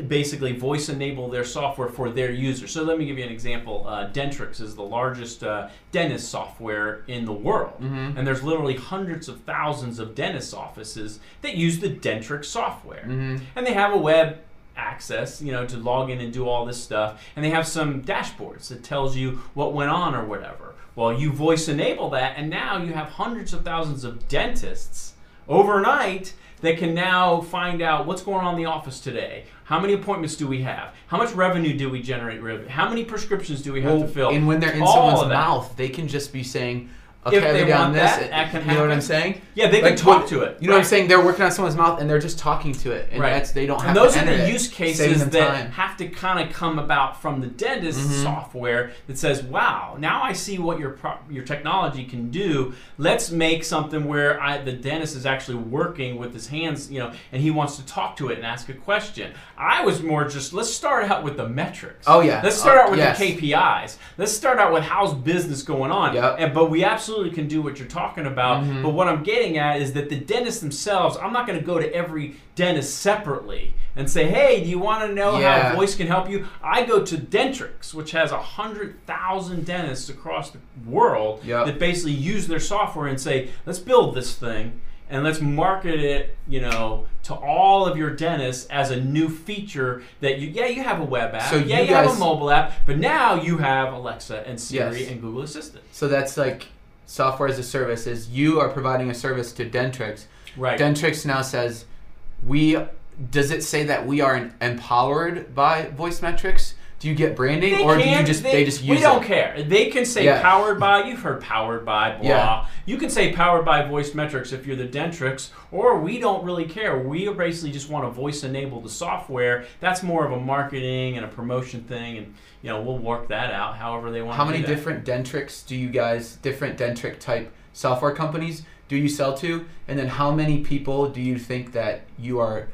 basically voice enable their software for their users. So let me give you an example. Uh, Dentrix is the largest uh, dentist software in the world, Mm-hmm. and there's literally hundreds of thousands of dentist offices that use the Dentrix software, Mm-hmm. and they have a web access you know to log in and do all this stuff and they have some dashboards that tells you what went on or whatever well you voice enable that and now you have hundreds of thousands of dentists overnight that can now find out what's going on in the office today how many appointments do we have? How much revenue do we generate? How many prescriptions do we have to fill? and when they're in All someone's mouth, they can just be saying, "Okay, If they want this." that, that can you know what. I'm saying? Yeah, they can Like, talk what- to it. You know what I'm saying? They're working on someone's mouth and they're just talking to it, and Right. that's they don't have. and those are the use cases that have to kind of come about from the dentist Mhm. software that says, "Wow, now I see what your pro- your technology can do. Let's make something where I, the dentist is actually working with his hands, you know, and he wants to talk to it and ask a question." I was more just let's start out with the metrics. Oh, yeah. let's start Oh, out with yes. the KPIs. Let's start out with how's business going on. Yep. And but we absolutely can do what you're talking about. Mhm. But what I'm getting at is that the dentists themselves, I'm not going to go to every dentist separately and say, "Hey, do you want to know Yeah. how voice can help you?" I go to Dentrix, which has a hundred thousand dentists across the world Yep. that basically use their software and say, "Let's build this thing." And let's market it, you know, to all of your dentists as a new feature that you, yeah, you have a web app, So yeah, you you, have a mobile app, but now you have Alexa and Siri Yes. and Google Assistant. So that's like software as a service. Is you are providing a service to Dentrix. Right. Dentrix now says, we. Does it say that we are empowered by voice metrics? Do you get branding, They or do you just they, just use it? we don't it? care they can say Yeah. powered by you've heard powered by blah Yeah. you can say powered by voice metrics if you're the dentrix or we don't really care we basically just want to voice enable the software that's more of a marketing and a promotion thing and you know we'll work that out however they want How many different Dentrix do you guys, different Dentrix type software companies do you sell to? And then how many people do you think that you are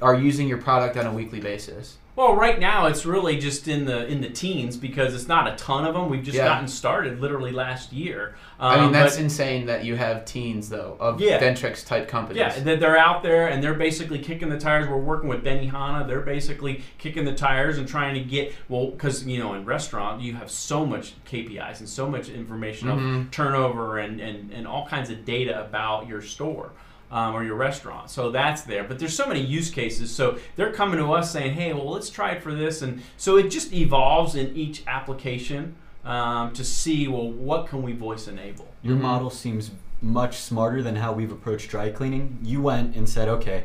are using your product on a weekly basis? Well, right now it's really just in the in the teens because it's not a ton of them. We've just Yeah. gotten started literally last year. I mean, Um, that's but- insane that you have teens though of Yeah. Dentrix type companies. Yeah, that they're out there and they're basically kicking the tires. We're working with Benihana. They're basically kicking the tires and trying to get well, because you know in restaurant you have so much KPIs and so much information Mhm. of turnover and, and and all kinds of data about your store. Um, or your restaurant, so that's there. But there's so many use cases, so they're coming to us saying, "Hey, well, let's try it for this," and so it just evolves in each application um, to see, well, what can we voice enable? Your Mhm. model seems much smarter than how we've approached dry cleaning. You went and said, okay,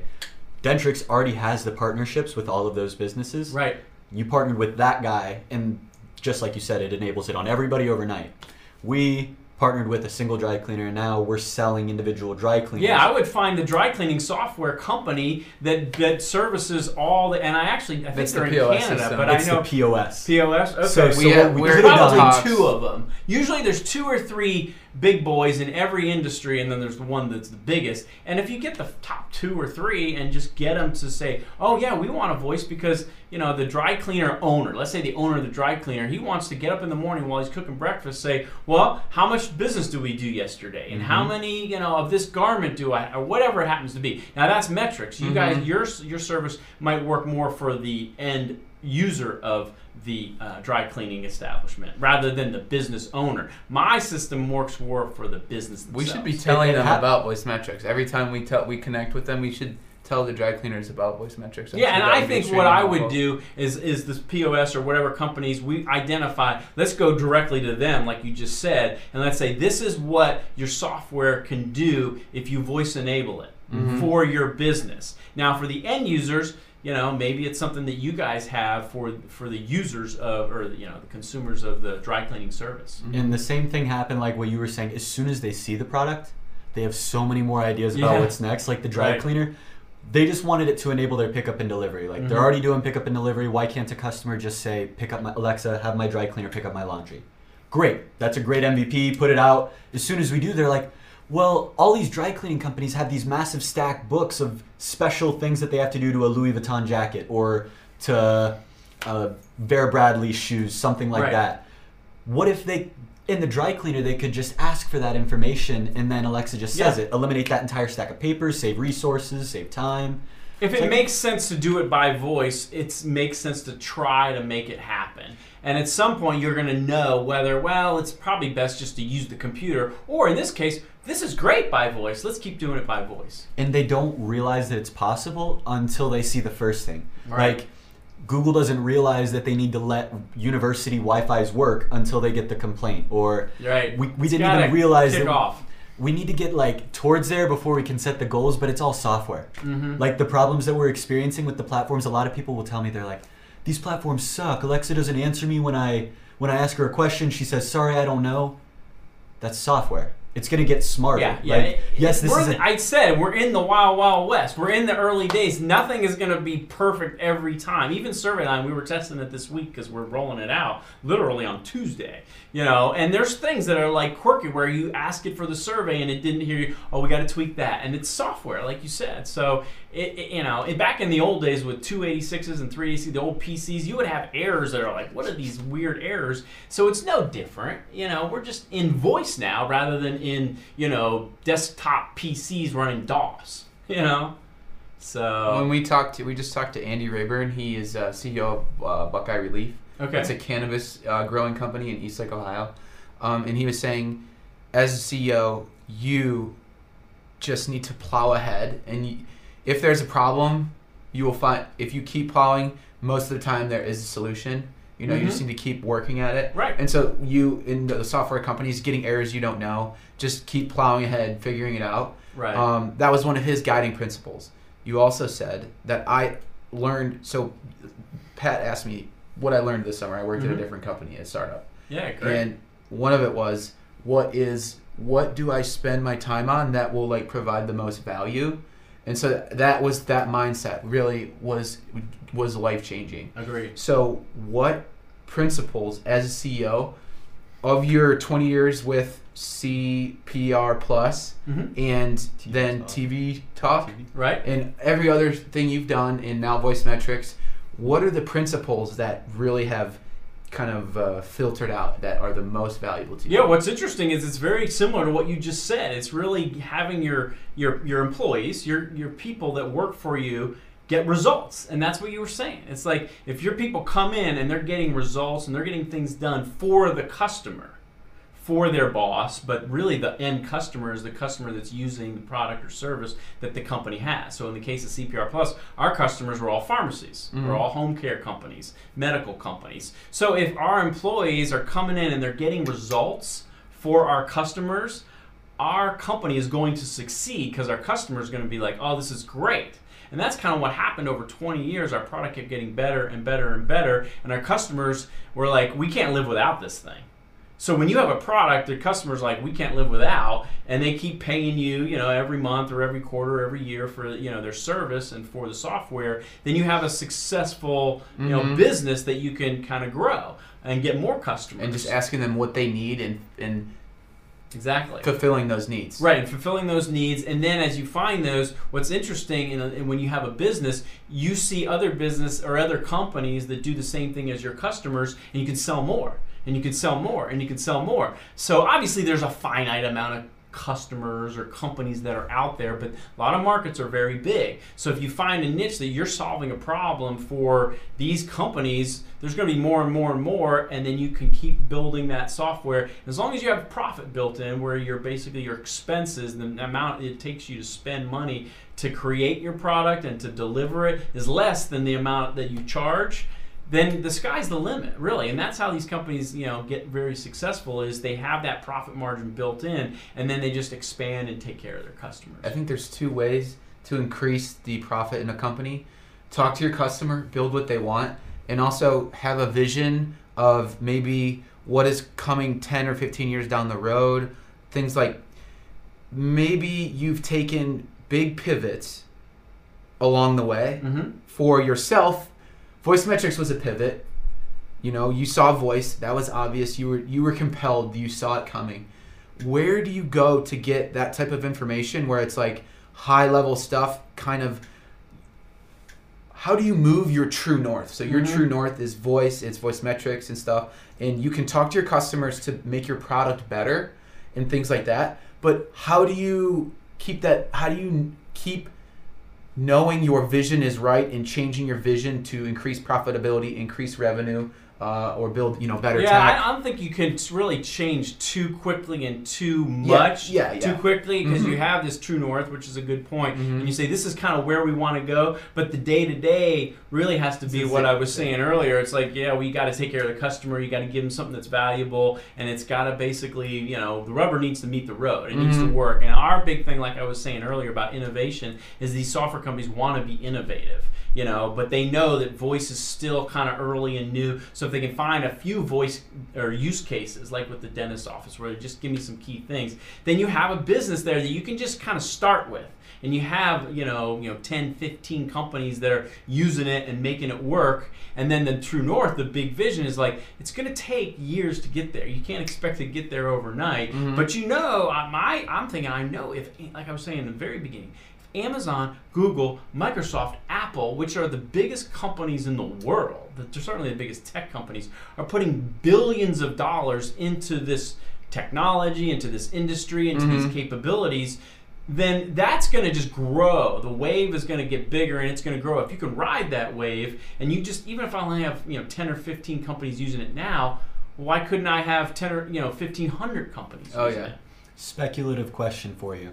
Dentrix already has the partnerships with all of those businesses. Right. You partnered with that guy, and just like you said, it enables it on everybody overnight. We partnered with a single dry cleaner, and now we're selling individual dry cleaners. Yeah, I would find the dry cleaning software company that that services all the. And I actually I think That's they're the in POS Canada, system. but it's I know the POS. POS. Okay, So- so, so Yeah, what we we're could've probably talks. two of them. Usually, there's two or three big boys in every industry, and then there's the one that's the biggest. And if you get the top two or three, and just get them to say, "Oh yeah, we want a voice," because you know the dry cleaner owner. Let's say the owner of the dry cleaner, he wants to get up in the morning while he's cooking breakfast, say, "Well, how much business do we do yesterday, and how many you know of this garment do I, or whatever it happens to be." Now that's metrics. You guys, Mhm. your your service might work more for the end user of the uh, dry cleaning establishment rather than the business owner. My system works more for the business. we should be telling It- it them hap- about voice metrics every time we tell we connect with them. We should tell the dry cleaners about voice metrics. I'm Yeah, and I think extremely what I would do is is this POS or whatever companies we identify. Let's go directly to them, like you just said, and let's say this is what your software can do if you voice enable it Mhm. for your business. Now, for the end users, you know, maybe it's something that you guys have for for the users of or you know the consumers of the dry cleaning service. And the same thing happened, like what you were saying. As soon as they see the product, they have so many more ideas about Yeah. what's next. Like the dry Right. cleaner, they just wanted it to enable their pickup and delivery. Like they're Mhm. already doing pickup and delivery. Why can't a customer just say, "Pick up my Alexa, have my dry cleaner pick up my laundry"? Great, that's a great MVP. Put it out. As soon as we do, they're like, "Well, all these dry cleaning companies have these massive stack books of special things that they have to do to a Louis Vuitton jacket or to uh, Vera Bradley shoes, something like Right. that." what if they in the dry cleaner, they could just ask for that information, and then Alexa just says Yeah. it. Eliminate that entire stack of papers, save resources, save time. If it like- makes sense to do it by voice, it makes sense to try to make it happen. And at some point, you're going to know whether, well, it's probably best just to use the computer, or in this case, this is great by voice. Let's keep doing it by voice. and they don't realize that it's possible until they see the first thing. Right. Like Google doesn't realize that they need to let university Wi-Fi's work until they get the complaint, or Right. we, we didn't even realize that off. We need to get like towards there before we can set the goals. But it's all software. Mhm. Like the problems that we're experiencing with the platforms, a lot of people will tell me they're like, these platforms suck. Alexa doesn't answer me when I when I ask her a question. She says, "Sorry, I don't know." That's software. It's gonna get smarter. Yeah, yeah. Like, It- yes, this is. A, I said we're in the wild, wild west. We're in the early days. Nothing is going to be perfect every time. Even SurveyLine, we were testing it this week because we're rolling it out literally on Tuesday. You know, and there's things that are like quirky where you ask it for the survey and it didn't hear you. Oh, we got to tweak that, and it's software, like you said. So, it, it- you know, it, back in the old days with 286s and 386, the old PCs, you would have errors that are like, what are these weird errors? So it's no different. You know, we're just in voice now rather than in you know desktop PCs running DOS. *laughs* You know, so When we talked to, we just talked to Andy Rayburn. He is uh, CEO of uh, Buckeye Relief. okay, It's a cannabis uh, growing company in East Lake, Ohio. Um, and he was saying, as a CEO, you just need to plow ahead. And you, if there's a problem, you will find, if you keep plowing, most of the time there is a solution. You know, you just Mhm. need to keep working at it. right. And so you, in the software companies, getting errors you don't know, just keep plowing ahead, figuring it out. Right. Um, that was one of his guiding principles. You also said that I learned. So, Pat asked me what I learned this summer. I worked at Mhm. a different company, a startup, yeah, great. and one of it was what is what do I spend my time on that will like provide the most value, and so that was that mindset. Really was was life changing. Agreed. So, what principles as a CEO of your 20 years with CPR Plus hmm and TV then Talk. TV Talk Right. and every other thing you've done in now Voice Metrics, what are the principles that really have kind of uh, filtered out that are the most valuable to you? Yeah, what's interesting is it's very similar to what you just said. It's really having your your your employees, your your people that work for you get results. And that's what you were saying. It's like if your people come in and they're getting results and they're getting things done for the customer, for their boss, but really the end customer is the customer that's using the product or service that the company has. So in the case of CPR Plus, our customers were all pharmacies, Mhm. we're all home care companies, medical companies. So if our employees are coming in and they're getting results for our customers, our company is going to succeed because our customer is going to be like, oh, this is great. And that's kind of what happened over 20 years. Our product kept getting better and better and better. And our customers were like, we can't live without this thing. So when you have a product that customers like we can't live without, and they keep paying you, you know, every month or every quarter, or every year for you know their service and for the software, then you have a successful you know Mhm. business that you can kind of grow and get more customers. And just asking them what they need and, and exactly fulfilling those needs. Right, and fulfilling those needs, and then as you find those, what's interesting, in in when you have a business, you see other business or other companies that do the same thing as your customers, and you can sell more, and you can sell more, and you can sell more. So obviously, there's a finite amount of customers or companies that are out there, but a lot of markets are very big. So if you find a niche that you're solving a problem for these companies, there's going to be more and more and more, and then you can keep building that software. As long as you have profit built in, where you're basically your expenses, the amount it takes you to spend money to create your product and to deliver it is less than the amount that you charge then the sky's the limit really and that's how these companies you know get very successful is they have that profit margin built in and then they just expand and take care of their customers I think there's two ways to increase the profit in a company. Talk to your customer, build what they want, and also have a vision of maybe what is coming 10 or 15 years down the road. Things like maybe you've taken big pivots along the way mm-hmm. for yourself. Voice metrics was a pivot. You know, you saw voice, that was obvious. You were you were compelled, you saw it coming. Where do you go to get that type of information where it's like high level stuff kind of how do you move your true north? So your Mhm. true north is voice, it's voice metrics and stuff, and you can talk to your customers to make your product better and things like that. But how do you keep that? How do you keep knowing your vision is right and changing your vision to increase profitability, increase revenue, uh, or build you know better Yeah? I, I don't think you can really change too quickly and too much yeah, yeah. too quickly because Mhm. you have this true north, which is a good point, Mhm. and you say this is kind of where we want to go, but the day to day really has to be It's what I was saying earlier. It's like yeah, we got to take care of the customer, you got to give them something that's valuable, and it's got to basically you know the rubber needs to meet the road, it needs to Mhm. work. And our big thing, like I was saying earlier about innovation, is these software companies want to be innovative you know but they know that voice is still kind of early and new. So if they can find a few voice or use cases like with the dentist office where they just give me some key things then you have a business there that you can just kind of start with. And you have you know you know 10 15 companies that are using it and making it work. And then the true north the big vision is like it's going to take years to get there. You can't expect to get there overnight. Mhm. but you know I- my i'm thinking i know if like i was saying in the very beginning Amazon, Google, Microsoft, Apple, which are the biggest companies in the world, they're certainly the biggest tech companies, are putting billions of dollars into this technology, into this industry, into these Mhm. capabilities. Then that's going to just grow. The wave is going to get bigger, and it's going to grow. If you can ride that wave, and you just even if I only have you know ten or fifteen companies using it now, why couldn't I have ten or you know fifteen hundred companies? Oh, using yeah. it? Speculative question for you.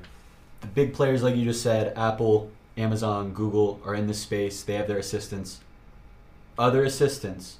The big players, like you just said, Apple, Amazon, Google, are in this space. They have their assistants. Other assistants,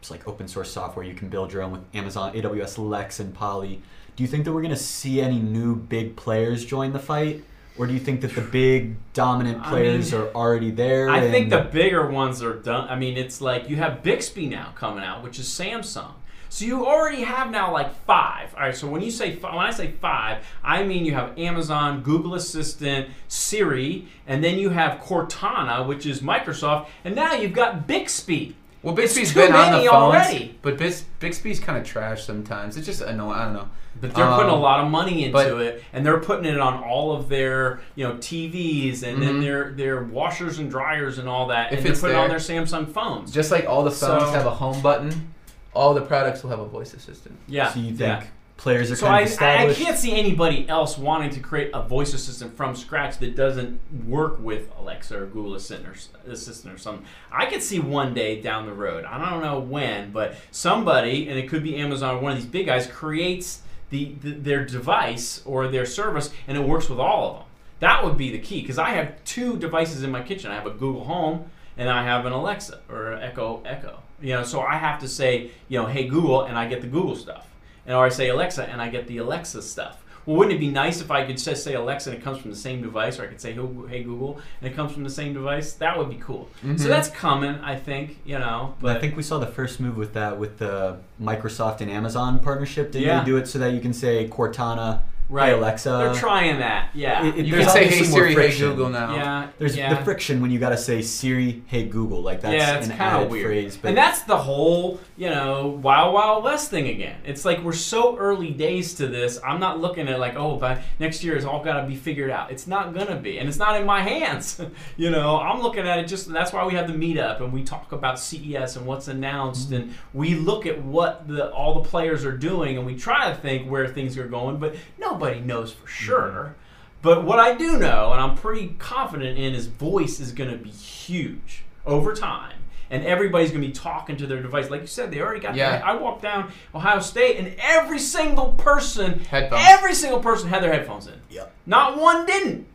it's like open source software. You can build your own with Amazon, AWS, Lex, and Polly. Do you think that we're going to see any new big players join the fight? Or do you think that the big dominant I players mean, are already there? I think the bigger ones are done. I mean, it's like you have Bixby now coming out, which is Samsung. So you already have now like five. All right. So when you say when I say five, I mean you have Amazon, Google Assistant, Siri, and then you have Cortana, which is Microsoft, and now you've got Bixby. Well, Bixby's been on the many phones, already. but Bix, Bixby's kind of trash sometimes. It's just annoying. I don't know. But they're putting a Um, lot of money into but- it, and they're putting it on all of their, you know, TVs and then Mhm. their their washers and dryers and all that, If and they're putting it on their Samsung phones. Just like all the phones So- have a home button, all the products will have a voice assistant. yeah. So you think yeah. players are So kind I, of I can't see anybody else wanting to create a voice assistant from scratch that doesn't work with Alexa or Google Assistant or, Assistant or something. I could see one day down the road. I don't know when, but somebody, and it could be Amazon or one of these big guys, creates the, the their device or their service, and it works with all of them. That would be the key because I have two devices in my kitchen. I have a Google Home and I have an Alexa or Echo Echo. You know, so I have to say, you know, hey Google, and I get the Google stuff and or I say Alexa and I get the Alexa stuff. Well, wouldn't it be nice if I could just say Alexa and it comes from the same device, or I could say Hey Google and it comes from the same device? That would be cool. Mhm. So that's coming, I think. You know, But but I think we saw the first move with that with the Microsoft and Amazon partnership. Did Yeah. they do it so that you can say Cortana, right, hey Alexa? they're trying that. Yeah, It- it- You can say, "Hey Siri, hey. Google" now. yeah, There's yeah. the friction when you got to say Siri, hey Google. Like that's yeah, it's an kind of added weird. phrase. But and that's the whole, you know, Wild Wild West thing again. It's like we're so early days to this. I'm not looking at like, oh, by next year it's all got to be figured out. It's not gonna be, and it's not in my hands. *laughs* you know, I'm looking at it just. That's why we have the meetup and we talk about CES and what's announced, mm-hmm. and we look at what the all the players are doing, and we try to think where things are going, but nobody knows for mm-hmm. sure. But what I do know, and I'm pretty confident in, is voice is going to be huge over time. And everybody's going to be talking to their device. Like you said, they already got Yeah. their- I walked down Ohio State, and every single person, Headphones. every single person had their headphones in. Yep. Not one didn't.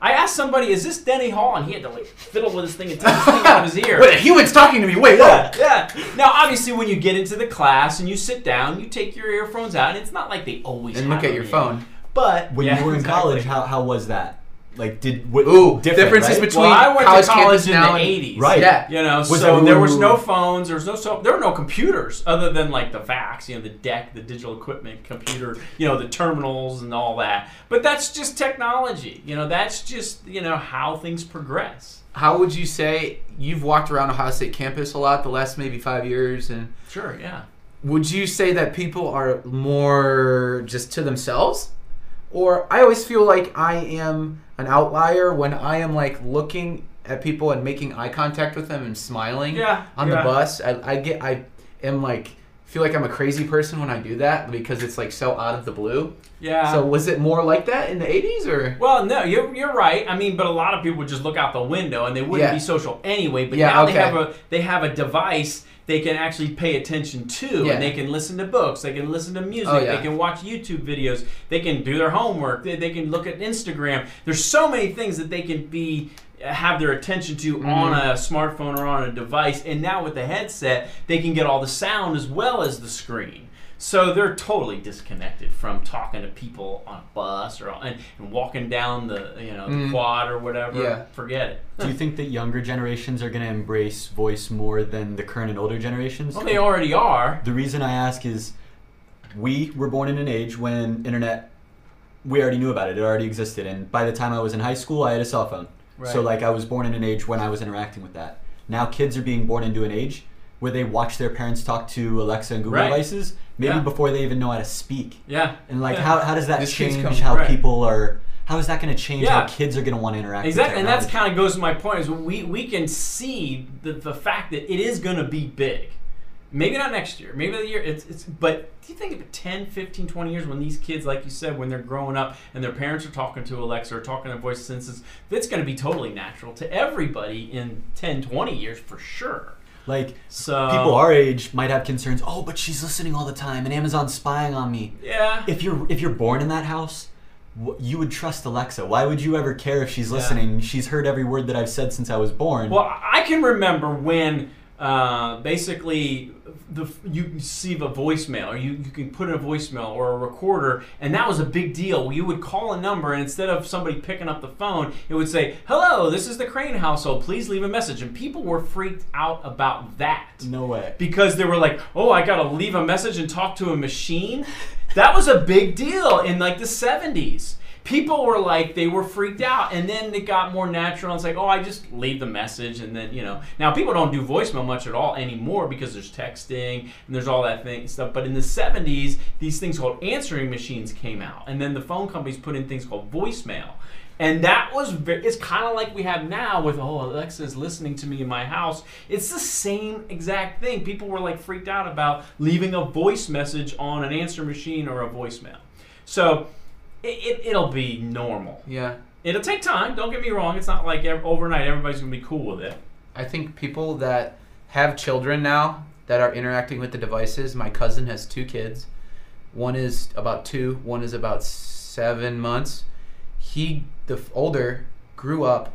I asked somebody, is this Denney Hall? And he had to like fiddle with his thing and take his thing out of his ear. *laughs* Wait, a human's talking to me. Wait, Yeah, what? yeah. Now, obviously, when you get into the class and you sit down, you take your earphones out, and it's not like they always And have look at them your in. phone. But when yeah, you were in exactly. college, how, how was that? Like did what, Ooh, different, differences right? between Well, I went college to college in now the '80s, Right. Yeah. You know, Was so everyone- there was no phones, there was no so there were no computers other than like the VAX, you know, the DEC, the digital equipment, computer, you know, the terminals and all that. But that's just technology. You know, that's just you know how things progress. How would you say you've walked around Ohio State campus a lot the last maybe five years, and Sure, yeah. would you say that people are more just to themselves? Or I always feel like I am an outlier when I am like looking at people and making eye contact with them and smiling Yeah, on yeah. the bus. I, I get I am like feel like I'm a crazy person when I do that because it's like so out of the blue. Yeah. so was it more like that in the 80s or Well, no, you're, you're right. I mean, but a lot of people would just look out the window and they wouldn't Yeah. be social anyway. But Yeah, now okay. they have a they have a device they can actually pay attention to, Yeah. and they can listen to books, they can listen to music, Oh, yeah. they can watch YouTube videos, they can do their homework, they, they can look at Instagram. There's so many things that they can be have their attention to Mm-hmm. on a smartphone or on a device. And now with the headset, they can get all the sound as well as the screen. So they're totally disconnected from talking to people on a bus or and, and walking down the you know the Mm. quad or whatever. Yeah. Forget it. Do you think that younger generations are going to embrace voice more than the current and older generations? Well, they already are. The reason I ask is we were born in an age when internet we already knew about it. It already existed and by the time I was in high school, I had a cell phone. So like I was born in an age when I was interacting with that. Now kids are being born into an age where they watch their parents talk to Alexa and Google Right. devices maybe Yeah. before they even know how to speak. Yeah. And like Yeah. how, how does that This change how right. people are how is that going to change Yeah. how kids are going to want to interact Exactly, with and that's technology? kind of goes to my point is we we can see the, the fact that it is going to be big. Maybe not next year, maybe the year it's, it's but do you think of it 10, 15, 20 years when these kids like you said when they're growing up and their parents are talking to Alexa or talking to voice assistants, that's going to be totally natural to everybody in 10, 20 years for sure. Like So people our age might have concerns. Oh, but she's listening all the time, and Amazon's spying on me. Yeah. If you're if you're born in that house, you would trust Alexa. Why would you ever care if she's Yeah. listening? She's heard every word that I've said since I was born. Well, I can remember when uh, basically the you receive a voicemail, or you, you can put in a voicemail or a recorder, and that was a big deal. You would call a number, and instead of somebody picking up the phone, it would say, "Hello, this is the Crane household. Please leave a message." And people were freaked out about that no way. because they were like, "Oh, I got to leave a message and talk to a machine." That was a big deal in like the 70s. People were like they were freaked out and then it got more natural it's like, "Oh, I just leave the message and then, you know. Now people don't do voicemail much at all anymore because there's texting and there's all that thing stuff. But in the 70s, these things called answering machines came out and then the phone companies put in things called voicemail. And that was very, it's kind of like we have now with, oh, Alexa's listening to me in my house. It's the same exact thing. People were like freaked out about leaving a voice message on an answer machine or a voicemail. So it, it, it'll be normal. yeah. It'll take time. Don't get me wrong. It's not like ev- overnight everybody's going to be cool with it. I think people that have children now that are interacting with the devices. My cousin has two kids. One is about two. One is about seven months. He, the f- older, grew up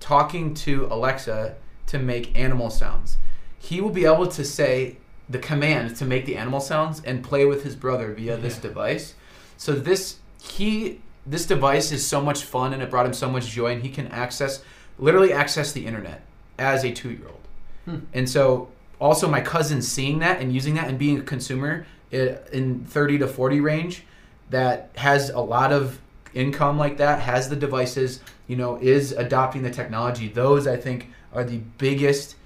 talking to Alexa to make animal sounds. He will be able to say the command to make the animal sounds and play with his brother via this device. So this he this device is so much fun and it brought him so much joy and he can access literally access the internet as a 2-year-old. Hmm. And so also my cousin seeing that and using that and being a consumer in 30 to 40 range that has a lot of income like that, has the devices, you know, is adopting the technology. Those I think are the biggest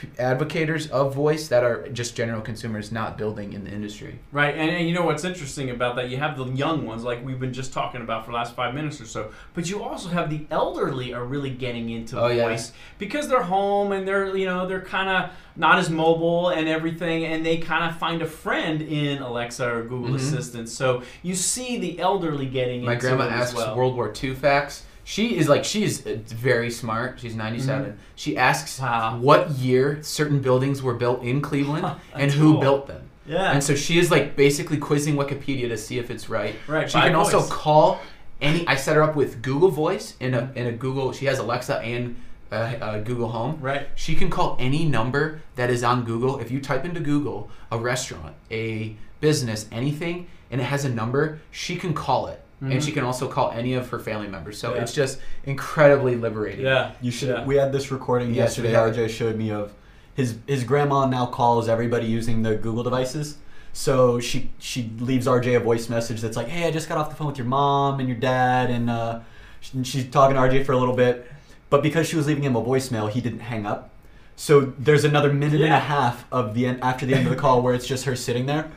p- advocators of voice that are just general consumers not building in the industry. Right, and, and you know what's interesting about that? You have the young ones, like we've been just talking about for the last five minutes or so, but you also have the elderly are really getting into Oh, yeah. voice because they're home and they're you know they're kind of not as mobile and everything, and they kind of find a friend in Alexa or Google Mhm. Assistant. So you see the elderly getting My into grandma asks well. World War II facts. She is like she's uh, very smart. She's 97. She asks Mm-hmm. Wow. what year certain buildings were built in Cleveland *laughs* and who cool. built them. yeah, And so she is like basically quizzing Wikipedia to see if it's right. Right, She can also call any. I set her up with Google Voice in a in a Google. She has Alexa and uh, uh, Google Home. right. She can call any number that is on Google. If you type into Google a restaurant, a business, anything, and it has a number, she can call it. And she can also call any of her family members. So Mm-hmm. Yeah. it's just incredibly liberating. Yeah, You should. Yeah. We had this recording Yes, yesterday. had RJ showed me of his his grandma now calls everybody using the Google devices. So she she leaves RJ a voice message that's like, "Hey, I just got off the phone with your mom and your dad, and uh, sh- she's talking to RJ for a little bit." But because she was leaving him a voicemail, he didn't hang up. So there's another minute and a half of the end after the end of the call where it's just her sitting there.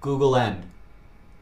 Google end.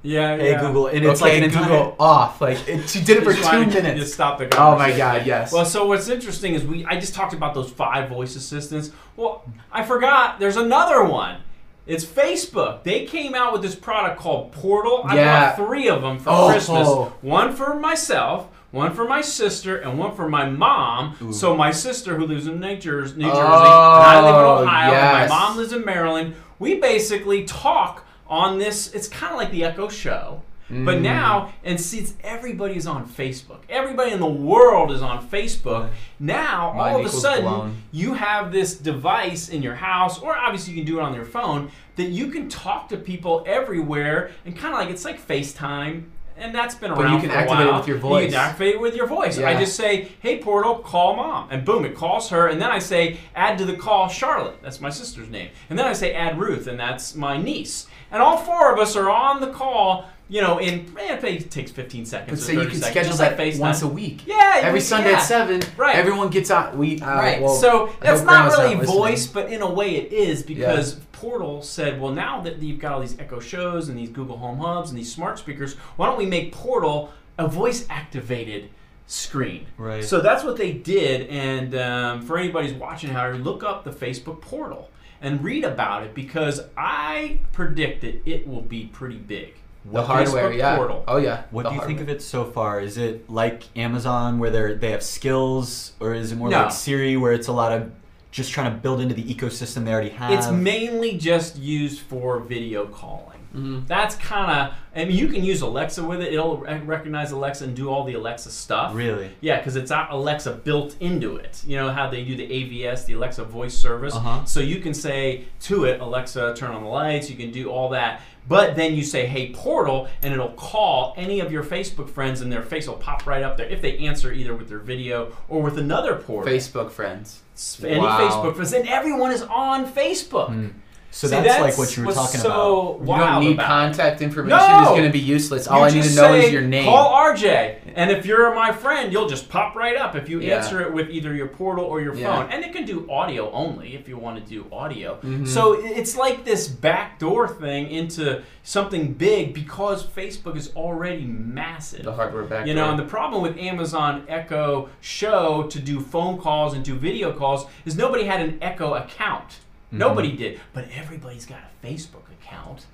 Yeah, Hey yeah. Google, and it's okay, like an Google off. Like it, she did it for two minutes. Just stop the Oh my. God, yes. Well, so what's interesting is we I just talked about those five voice assistants. Well, I forgot there's another one. It's Facebook. They came out with this product called Portal. I Yeah. bought three of them for Oh. Christmas. One for myself, one for my sister, and one for my mom. So my sister, who lives in New Jersey, New Jersey, and I live in Oh, Ohio, yes. and my mom lives in Maryland. We basically talk on this. It's kind of like the Echo Show. Mm. But now, and since everybody's on Facebook, everybody in the world is on Facebook. Now, all of a sudden, blown. you have this device in your house, or obviously you can do it on your phone, that you can talk to people everywhere, and kind of like it's like FaceTime. And that's been around. But you can for a activate it with your You voice. can activate it with your voice. I just say, "Hey, Portal, call mom," and boom, it calls her. And then I say, "Add to the call Charlotte." That's my sister's name. And then I say, "Add Ruth," and that's my niece. And all four of us are on the call. You know, in it takes 15 seconds. But or so you can seconds, schedule like that FaceTime. once a week. Yeah, Every Sunday yeah. at seven. Right. Everyone gets out. We uh, Right. well, so that's not really listening. voice, but in a way it is because Portal said, well, now that you've got all these Echo shows and these Google Home Hubs and these smart speakers, why don't we make Portal a voice activated screen? Right. So that's what they did. And um, for anybody who's watching, however, look up the Facebook Portal and read about it because I predict that it will be pretty big. The hardware, Facebook yeah. Portal. Oh yeah. What The do you think of it so far? Is it like Amazon where they they have skills, or is it more No. like Siri where it's a lot of just trying to build into the ecosystem they already have? It's mainly just used for video calling. Mhm. That's kind of. I mean, you can use Alexa with it. It'll recognize Alexa and do all the Alexa stuff. really. Yeah, because it's Alexa built into it. You know how they do the AVS, the Alexa voice service. Uh-huh. So you can say to it, Alexa, turn on the lights. You can do all that. But then you say, hey, portal, and it'll call any of your Facebook friends, and their face will pop right up there if they answer either with their video or with another portal. Facebook friends. Any Wow. Facebook friends. And everyone is on Facebook. Hmm. So See, that's, like what you were talking so about. You don't need about contact information. No! It's going to be useless. All You I need to know is your name. Call RJ, and if you're my friend, you'll just pop right up if you Yeah. answer it with either your portal or your Yeah. phone. And it can do audio only if you want to do audio. Mhm. So it's like this backdoor thing into something big because Facebook is already massive. the hardware back. You know, and the problem with Amazon Echo Show to do phone calls and do video calls is nobody had an Echo account. Mm-hmm. Nobody did, but everybody's got a Facebook account.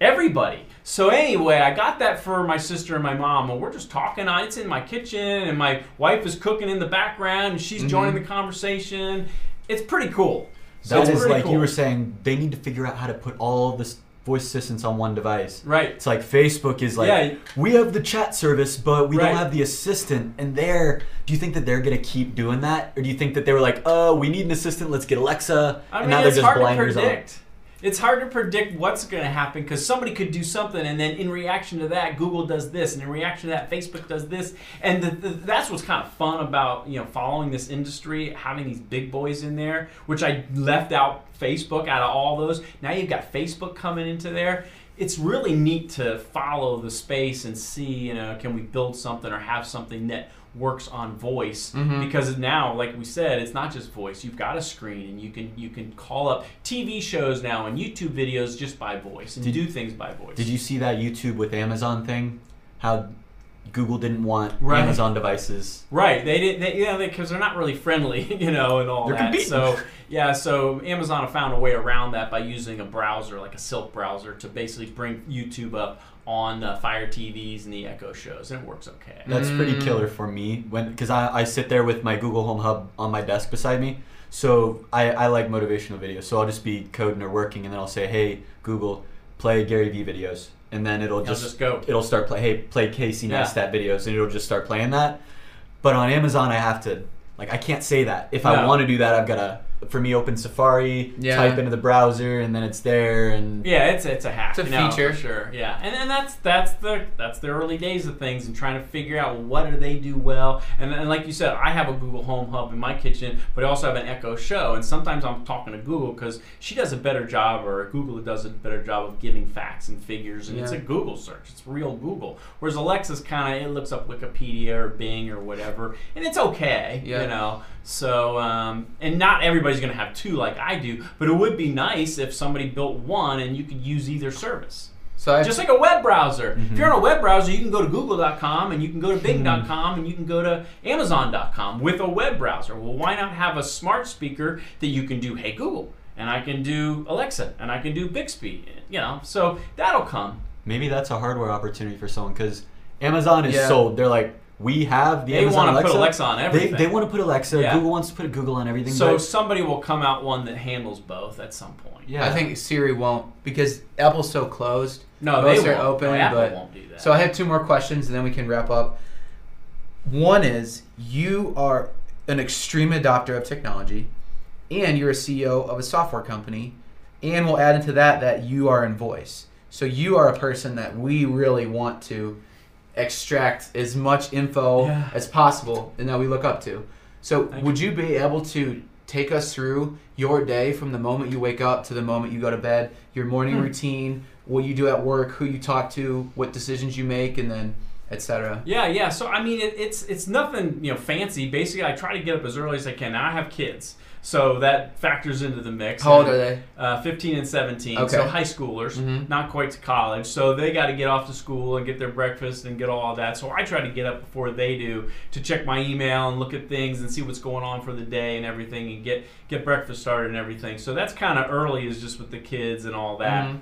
Everybody. So anyway, I got that for my sister and my mom, and we're just talking. It's in my kitchen, and my wife is cooking in the background, and she's Mm-hmm. joining the conversation. It's pretty cool. So That is like cool. you were saying. They need to figure out how to put all this voice assistants on one device. right. It's like Facebook is like Yeah. we have the chat service, but we Right. don't have the assistant. And they're do you think that they're gonna keep doing that, or do you think that they were like, oh, we need an assistant, let's get Alexa, I and mean, now they're just hard to blinders on. It's hard to predict what's going to happen because somebody could do something, and then in reaction to that, Google does this, and in reaction to that, Facebook does this, and the, the, that's what's kind of fun about you know following this industry, having these big boys in there. Which I left out Facebook out of all those. Now you've got Facebook coming into there. It's really neat to follow the space and see, you know, can we build something or have something that works on voice Mhm. because now like we said it's not just voice you've got a screen and you can you can call up tv shows now and youtube videos just by voice and Did- do things by voice Did you see that YouTube with Amazon thing? How Google didn't want Right. Amazon devices. right they didn't they, yeah because they, are not really friendly *laughs* you know and all They're that competing. so yeah so amazon found a way around that by using a browser like a silk browser to basically bring youtube up on the fire tvs and the echo shows and it works okay That's pretty Mm. killer for me when because I, I sit there with my Google Home Hub on my desk beside me. So I, I like motivational videos. So I'll just be coding or working, and then I'll say, "Hey Google, play Gary Vee videos," and then it'll It'll just, just go. it'll start play. Hey, play Casey Yeah. Neistat videos, and it'll just start playing that. But on Amazon, I have to like I can't say that. If I want to do that, I've got to for me open Safari, Yeah. type into the browser, and then it's there. And Yeah, it's it's a hack. It's a no, feature. for sure. Yeah, and and that's that's the that's the early days of things and trying to figure out what do they do well. And, and like you said, I have a Google Home Hub in my kitchen, but I also have an Echo Show. And sometimes I'm talking to Google because she does a better job, or Google does a better job of giving facts and figures. And it's a Google search. It's real Google. Whereas Alexa's kind of it looks up Wikipedia or Bing or whatever, and it's okay. Yeah. You know. So, um, and not everybody's going to have two like I do, but it would be nice if somebody built one and you could use either service. So I Just like a web browser. Mm-hmm. If you're on a web browser, you can go to google.com and you can go to bing.com and you can go to amazon.com with a web browser. Well, why not have a smart speaker that you can do Hey Google and I can do Alexa and I can do Bixby, you know. So that'll come. Maybe that's a hardware opportunity for someone because Amazon is Yeah. sold. They're like, we have the They Amazon wanna Alexa. put Alexa on everything. They, they want to put Alexa. Yeah. Google wants to put Google on everything. So but, somebody will come out one that handles both at some point. yeah, I think Siri won't because Apple's so closed. No, Most they are won't. open, No, Apple but won't do that. So I have two more questions and then we can wrap up. One is you are an extreme adopter of technology and you're a CEO of a software company and we'll add into that that you are in voice. So you are a person that we really want to extract as much info Yeah. as possible and that we look up to. So Thank would you be able to take us through your day from the moment you wake up to the moment you go to bed, your morning Hmm. routine, what you do at work, who you talk to, what decisions you make, and then etc. Yeah, yeah. So I mean, it, it's it's nothing you know fancy. Basically, I try to get up as early as I can. Now I have kids, so that factors into the mix. How old are they? Uh, 15 and 17. Okay. So high schoolers, Mhm. not quite to college. So they got to get off to school and get their breakfast and get all that. So I try to get up before they do to check my email and look at things and see what's going on for the day and everything and get get breakfast started and everything. So that's kind of early, is just with the kids and all that. Mhm.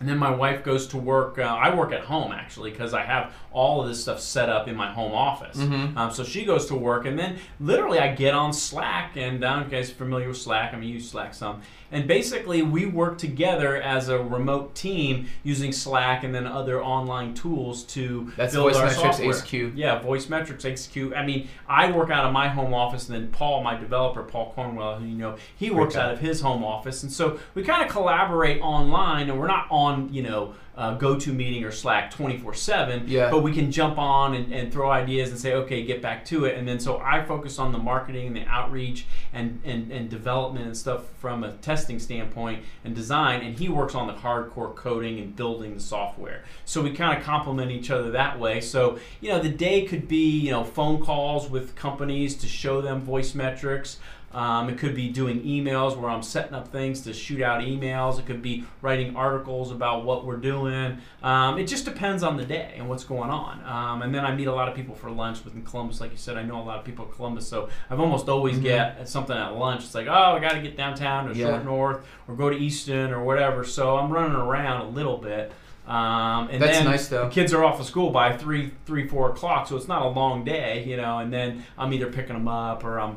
And then my wife goes to work. Uh, I work at home actually because I have all of this stuff set up in my home office. Mhm. Um, so she goes to work, and then literally I get on Slack. And uh, you guys are familiar with Slack? I mean, you use Slack some. And basically, we work together as a remote team using Slack and then other online tools to That's build Voice our Metrics software. HQ. Yeah, Voice Metrics HQ. I mean, I work out of my home office, and then Paul, my developer, Paul Cornwell, who you know, he works guy. out of his home office, and so we kind of collaborate online, and we're not on, you know. Uh, GoToMeeting or Slack 24 7, Yeah. but we can jump on and, and throw ideas and say, okay, get back to it. And then so I focus on the marketing and the outreach and, and, and development and stuff from a testing standpoint and design, and he works on the hardcore coding and building the software. So we kind of complement each other that way. So, you know, the day could be, you know, phone calls with companies to show them voice metrics. Um, it could be doing emails where I'm setting up things to shoot out emails. It could be writing articles about what we're doing. Um, it just depends on the day and what's going on. Um, and then I meet a lot of people for lunch within Columbus. Like you said, I know a lot of people in Columbus, so I've almost always Mhm. get something at lunch. It's like, oh, I got to get downtown or Yeah. short north or go to Easton or whatever. So I'm running around a little bit. Um, and That's then nice, though. The kids are off of school by three, three, four o'clock, so it's not a long day, you know. And then I'm either picking them up or I'm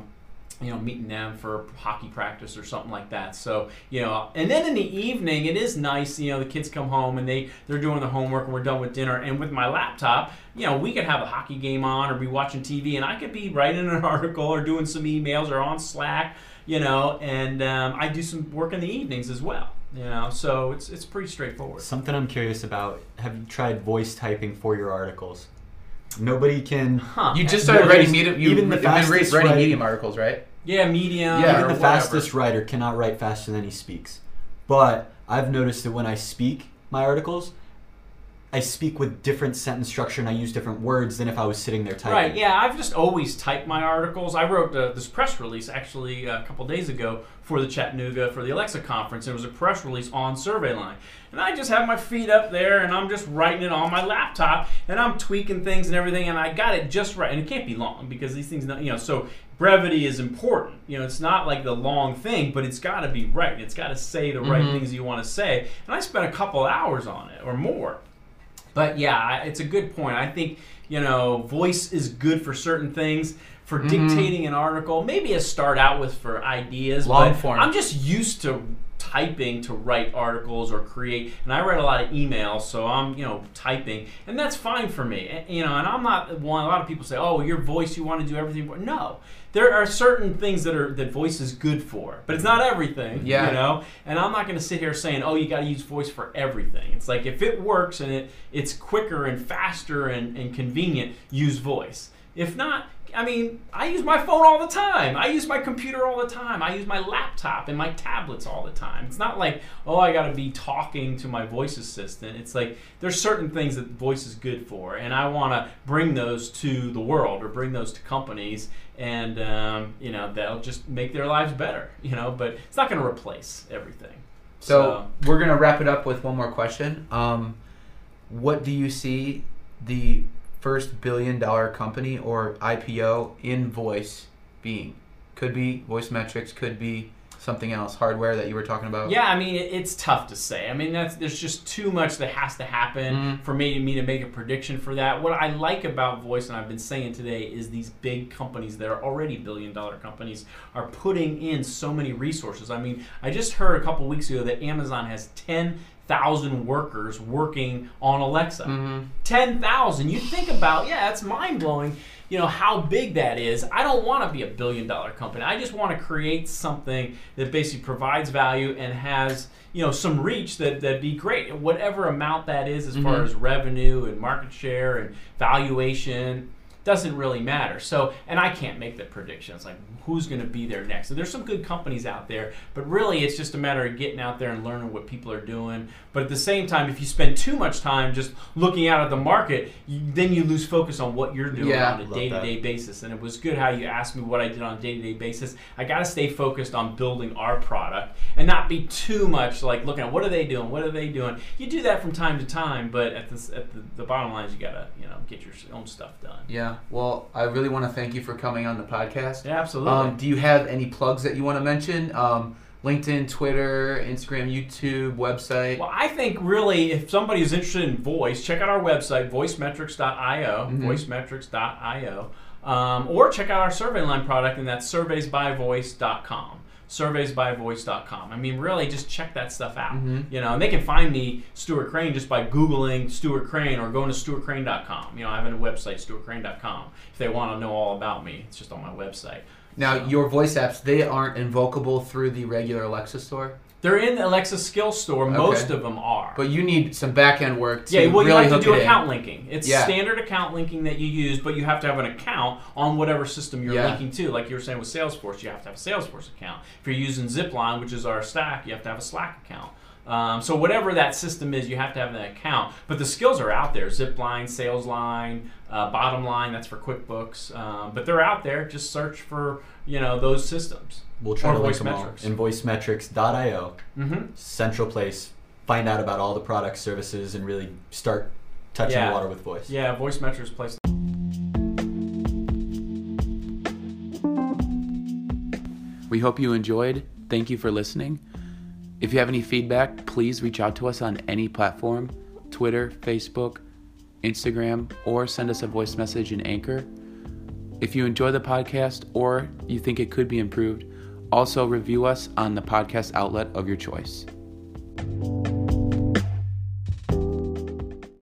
you know, meeting them for hockey practice or something like that. So, you know, and then in the evening, it is nice, you know, the kids come home and they, they're doing their homework and we're done with dinner. And with my laptop, you know, we could have a hockey game on or be watching TV and I could be writing an *laughs* article or doing some emails or on Slack, you know, and um, I do some work in the evenings as well, you know, so it's, it's pretty straightforward. Something I'm curious about. Have you tried voice typing for your articles? Nobody can. Huh. You just Well, started writing medium. You, even the you've been fastest writing writing- medium articles, right? Yeah, medium. Yeah, Even the whatever. fastest writer cannot write faster than he speaks. But I've noticed that when I speak my articles, I speak with different sentence structure and I use different words than if I was sitting there typing. Right. Yeah, I've just always typed my articles. I wrote uh, this press release actually uh, a couple days ago for the Chattanooga for the Alexa conference. And it was a press release on SurveyLine, and I just have my feet up there and I'm just writing it on my laptop and I'm tweaking things and everything, and I got it just right. And it can't be long because these things, you know, so brevity is important. You know, it's not like the long thing, but it's got to be right. It's got to say the right Mhm. things you want to say. And I spent a couple hours on it or more. But yeah, it's a good point. I think you know, voice is good for certain things. For Mhm. dictating an article, maybe a start out with for ideas. Long but form. I'm just used to typing to write articles or create, and I write a lot of emails, so I'm you know typing, and that's fine for me. And, you know, and I'm not one. A lot of people say, "Oh, your voice, you want to do everything." No, there are certain things that are that voice is good for, but it's not everything. Yeah. You know, and I'm not going to sit here saying, "Oh, you got to use voice for everything." It's like if it works and it it's quicker and faster and, and convenient, use voice. If not, I mean, I use my phone all the time. I use my computer all the time. I use my laptop and my tablets all the time. It's not like, oh, I got to be talking to my voice assistant. It's like there's certain things that voice is good for, and I want to bring those to the world or bring those to companies, and um, you know that'll just make their lives better. You know, but it's not going to replace everything. So, we're gonna wrap it up with one more question. Um, what do you see the first billion dollar company or IPO in voice being? Could be voice metrics, could be something else, hardware that you were talking about. Yeah, I mean it, it's tough to say. I mean that's there's just too much that has to happen Mhm. for me, me to make a prediction for that. What I like about voice, and I've been saying today, is these big companies that are already billion dollar companies are putting in so many resources. I mean, I just heard a couple weeks ago that Amazon has ten thousand workers working on Alexa. Mhm. 10,000. You think about, yeah, that's mind blowing, you know, how big that is. I don't want to be a billion dollar company. I just want to create something that basically provides value and has, you know, some reach that, that'd be great. Whatever amount that is as far Mhm. as revenue and market share and valuation doesn't really matter. So, and I can't make the predictions like who's going to be there next. So there's some good companies out there, but really it's just a matter of getting out there and learning what people are doing. But at the same time, if you spend too much time just looking out at the market, you, then you lose focus on what you're doing Yeah. on a day-to-day basis. And it was good how you asked me what I did on a day-to-day basis. I got to stay focused on building our product and not be too much like looking at what are they doing, what are they doing. You do that from time to time, but at the at the, the bottom line is you got to you know get your own stuff done. Yeah. Well, I really want to thank you for coming on the podcast. Yeah, absolutely. Um, do you have any plugs that you want to mention? Um, LinkedIn, Twitter, Instagram, YouTube, website. Well, I think really, if somebody is interested in voice, check out our website, voicemetrics.io, Mhm. voicemetrics.io, um, or check out our survey line product, and that's surveysbyvoice.com. Surveysbyvoice.com. I mean, really, just check that stuff out. Mhm. You know, and they can find me, Stuart Crane, just by Googling Stuart Crane or going to stuartcrane.com. You know, I have a website, stuartcrane.com. If they want to know all about me, it's just on my website. Now, So- your voice apps, they aren't invocable through the regular Alexa store, They're in the Alexa Skill Store. Most of them are. but you need some back end work to Yeah, well, you have to do it in. account linking. It's Yeah. standard account linking that you use, but you have to have an account on whatever system you're Yeah. linking to. Like you were saying with Salesforce, you have to have a Salesforce account. If you're using Zipline, which is our stack, you have to have a Slack account. Um, so whatever that system is, you have to have an account. But the skills are out there: Zipline, SalesLine, uh, Bottom Line. That's for QuickBooks. Um, but they're out there. Just search for you know those systems. We'll try Or to link Voice them all. Metrics. In voicemetrics.io, Mm-hmm. central place. Find out about all the products, services, and really start touching Yeah. the water with voice. Yeah, Voice Metrics place. We hope you enjoyed. Thank you for listening. If you have any feedback, please reach out to us on any platform Twitter, Facebook, Instagram, or send us a voice message in Anchor. If you enjoy the podcast or you think it could be improved, also review us on the podcast outlet of your choice.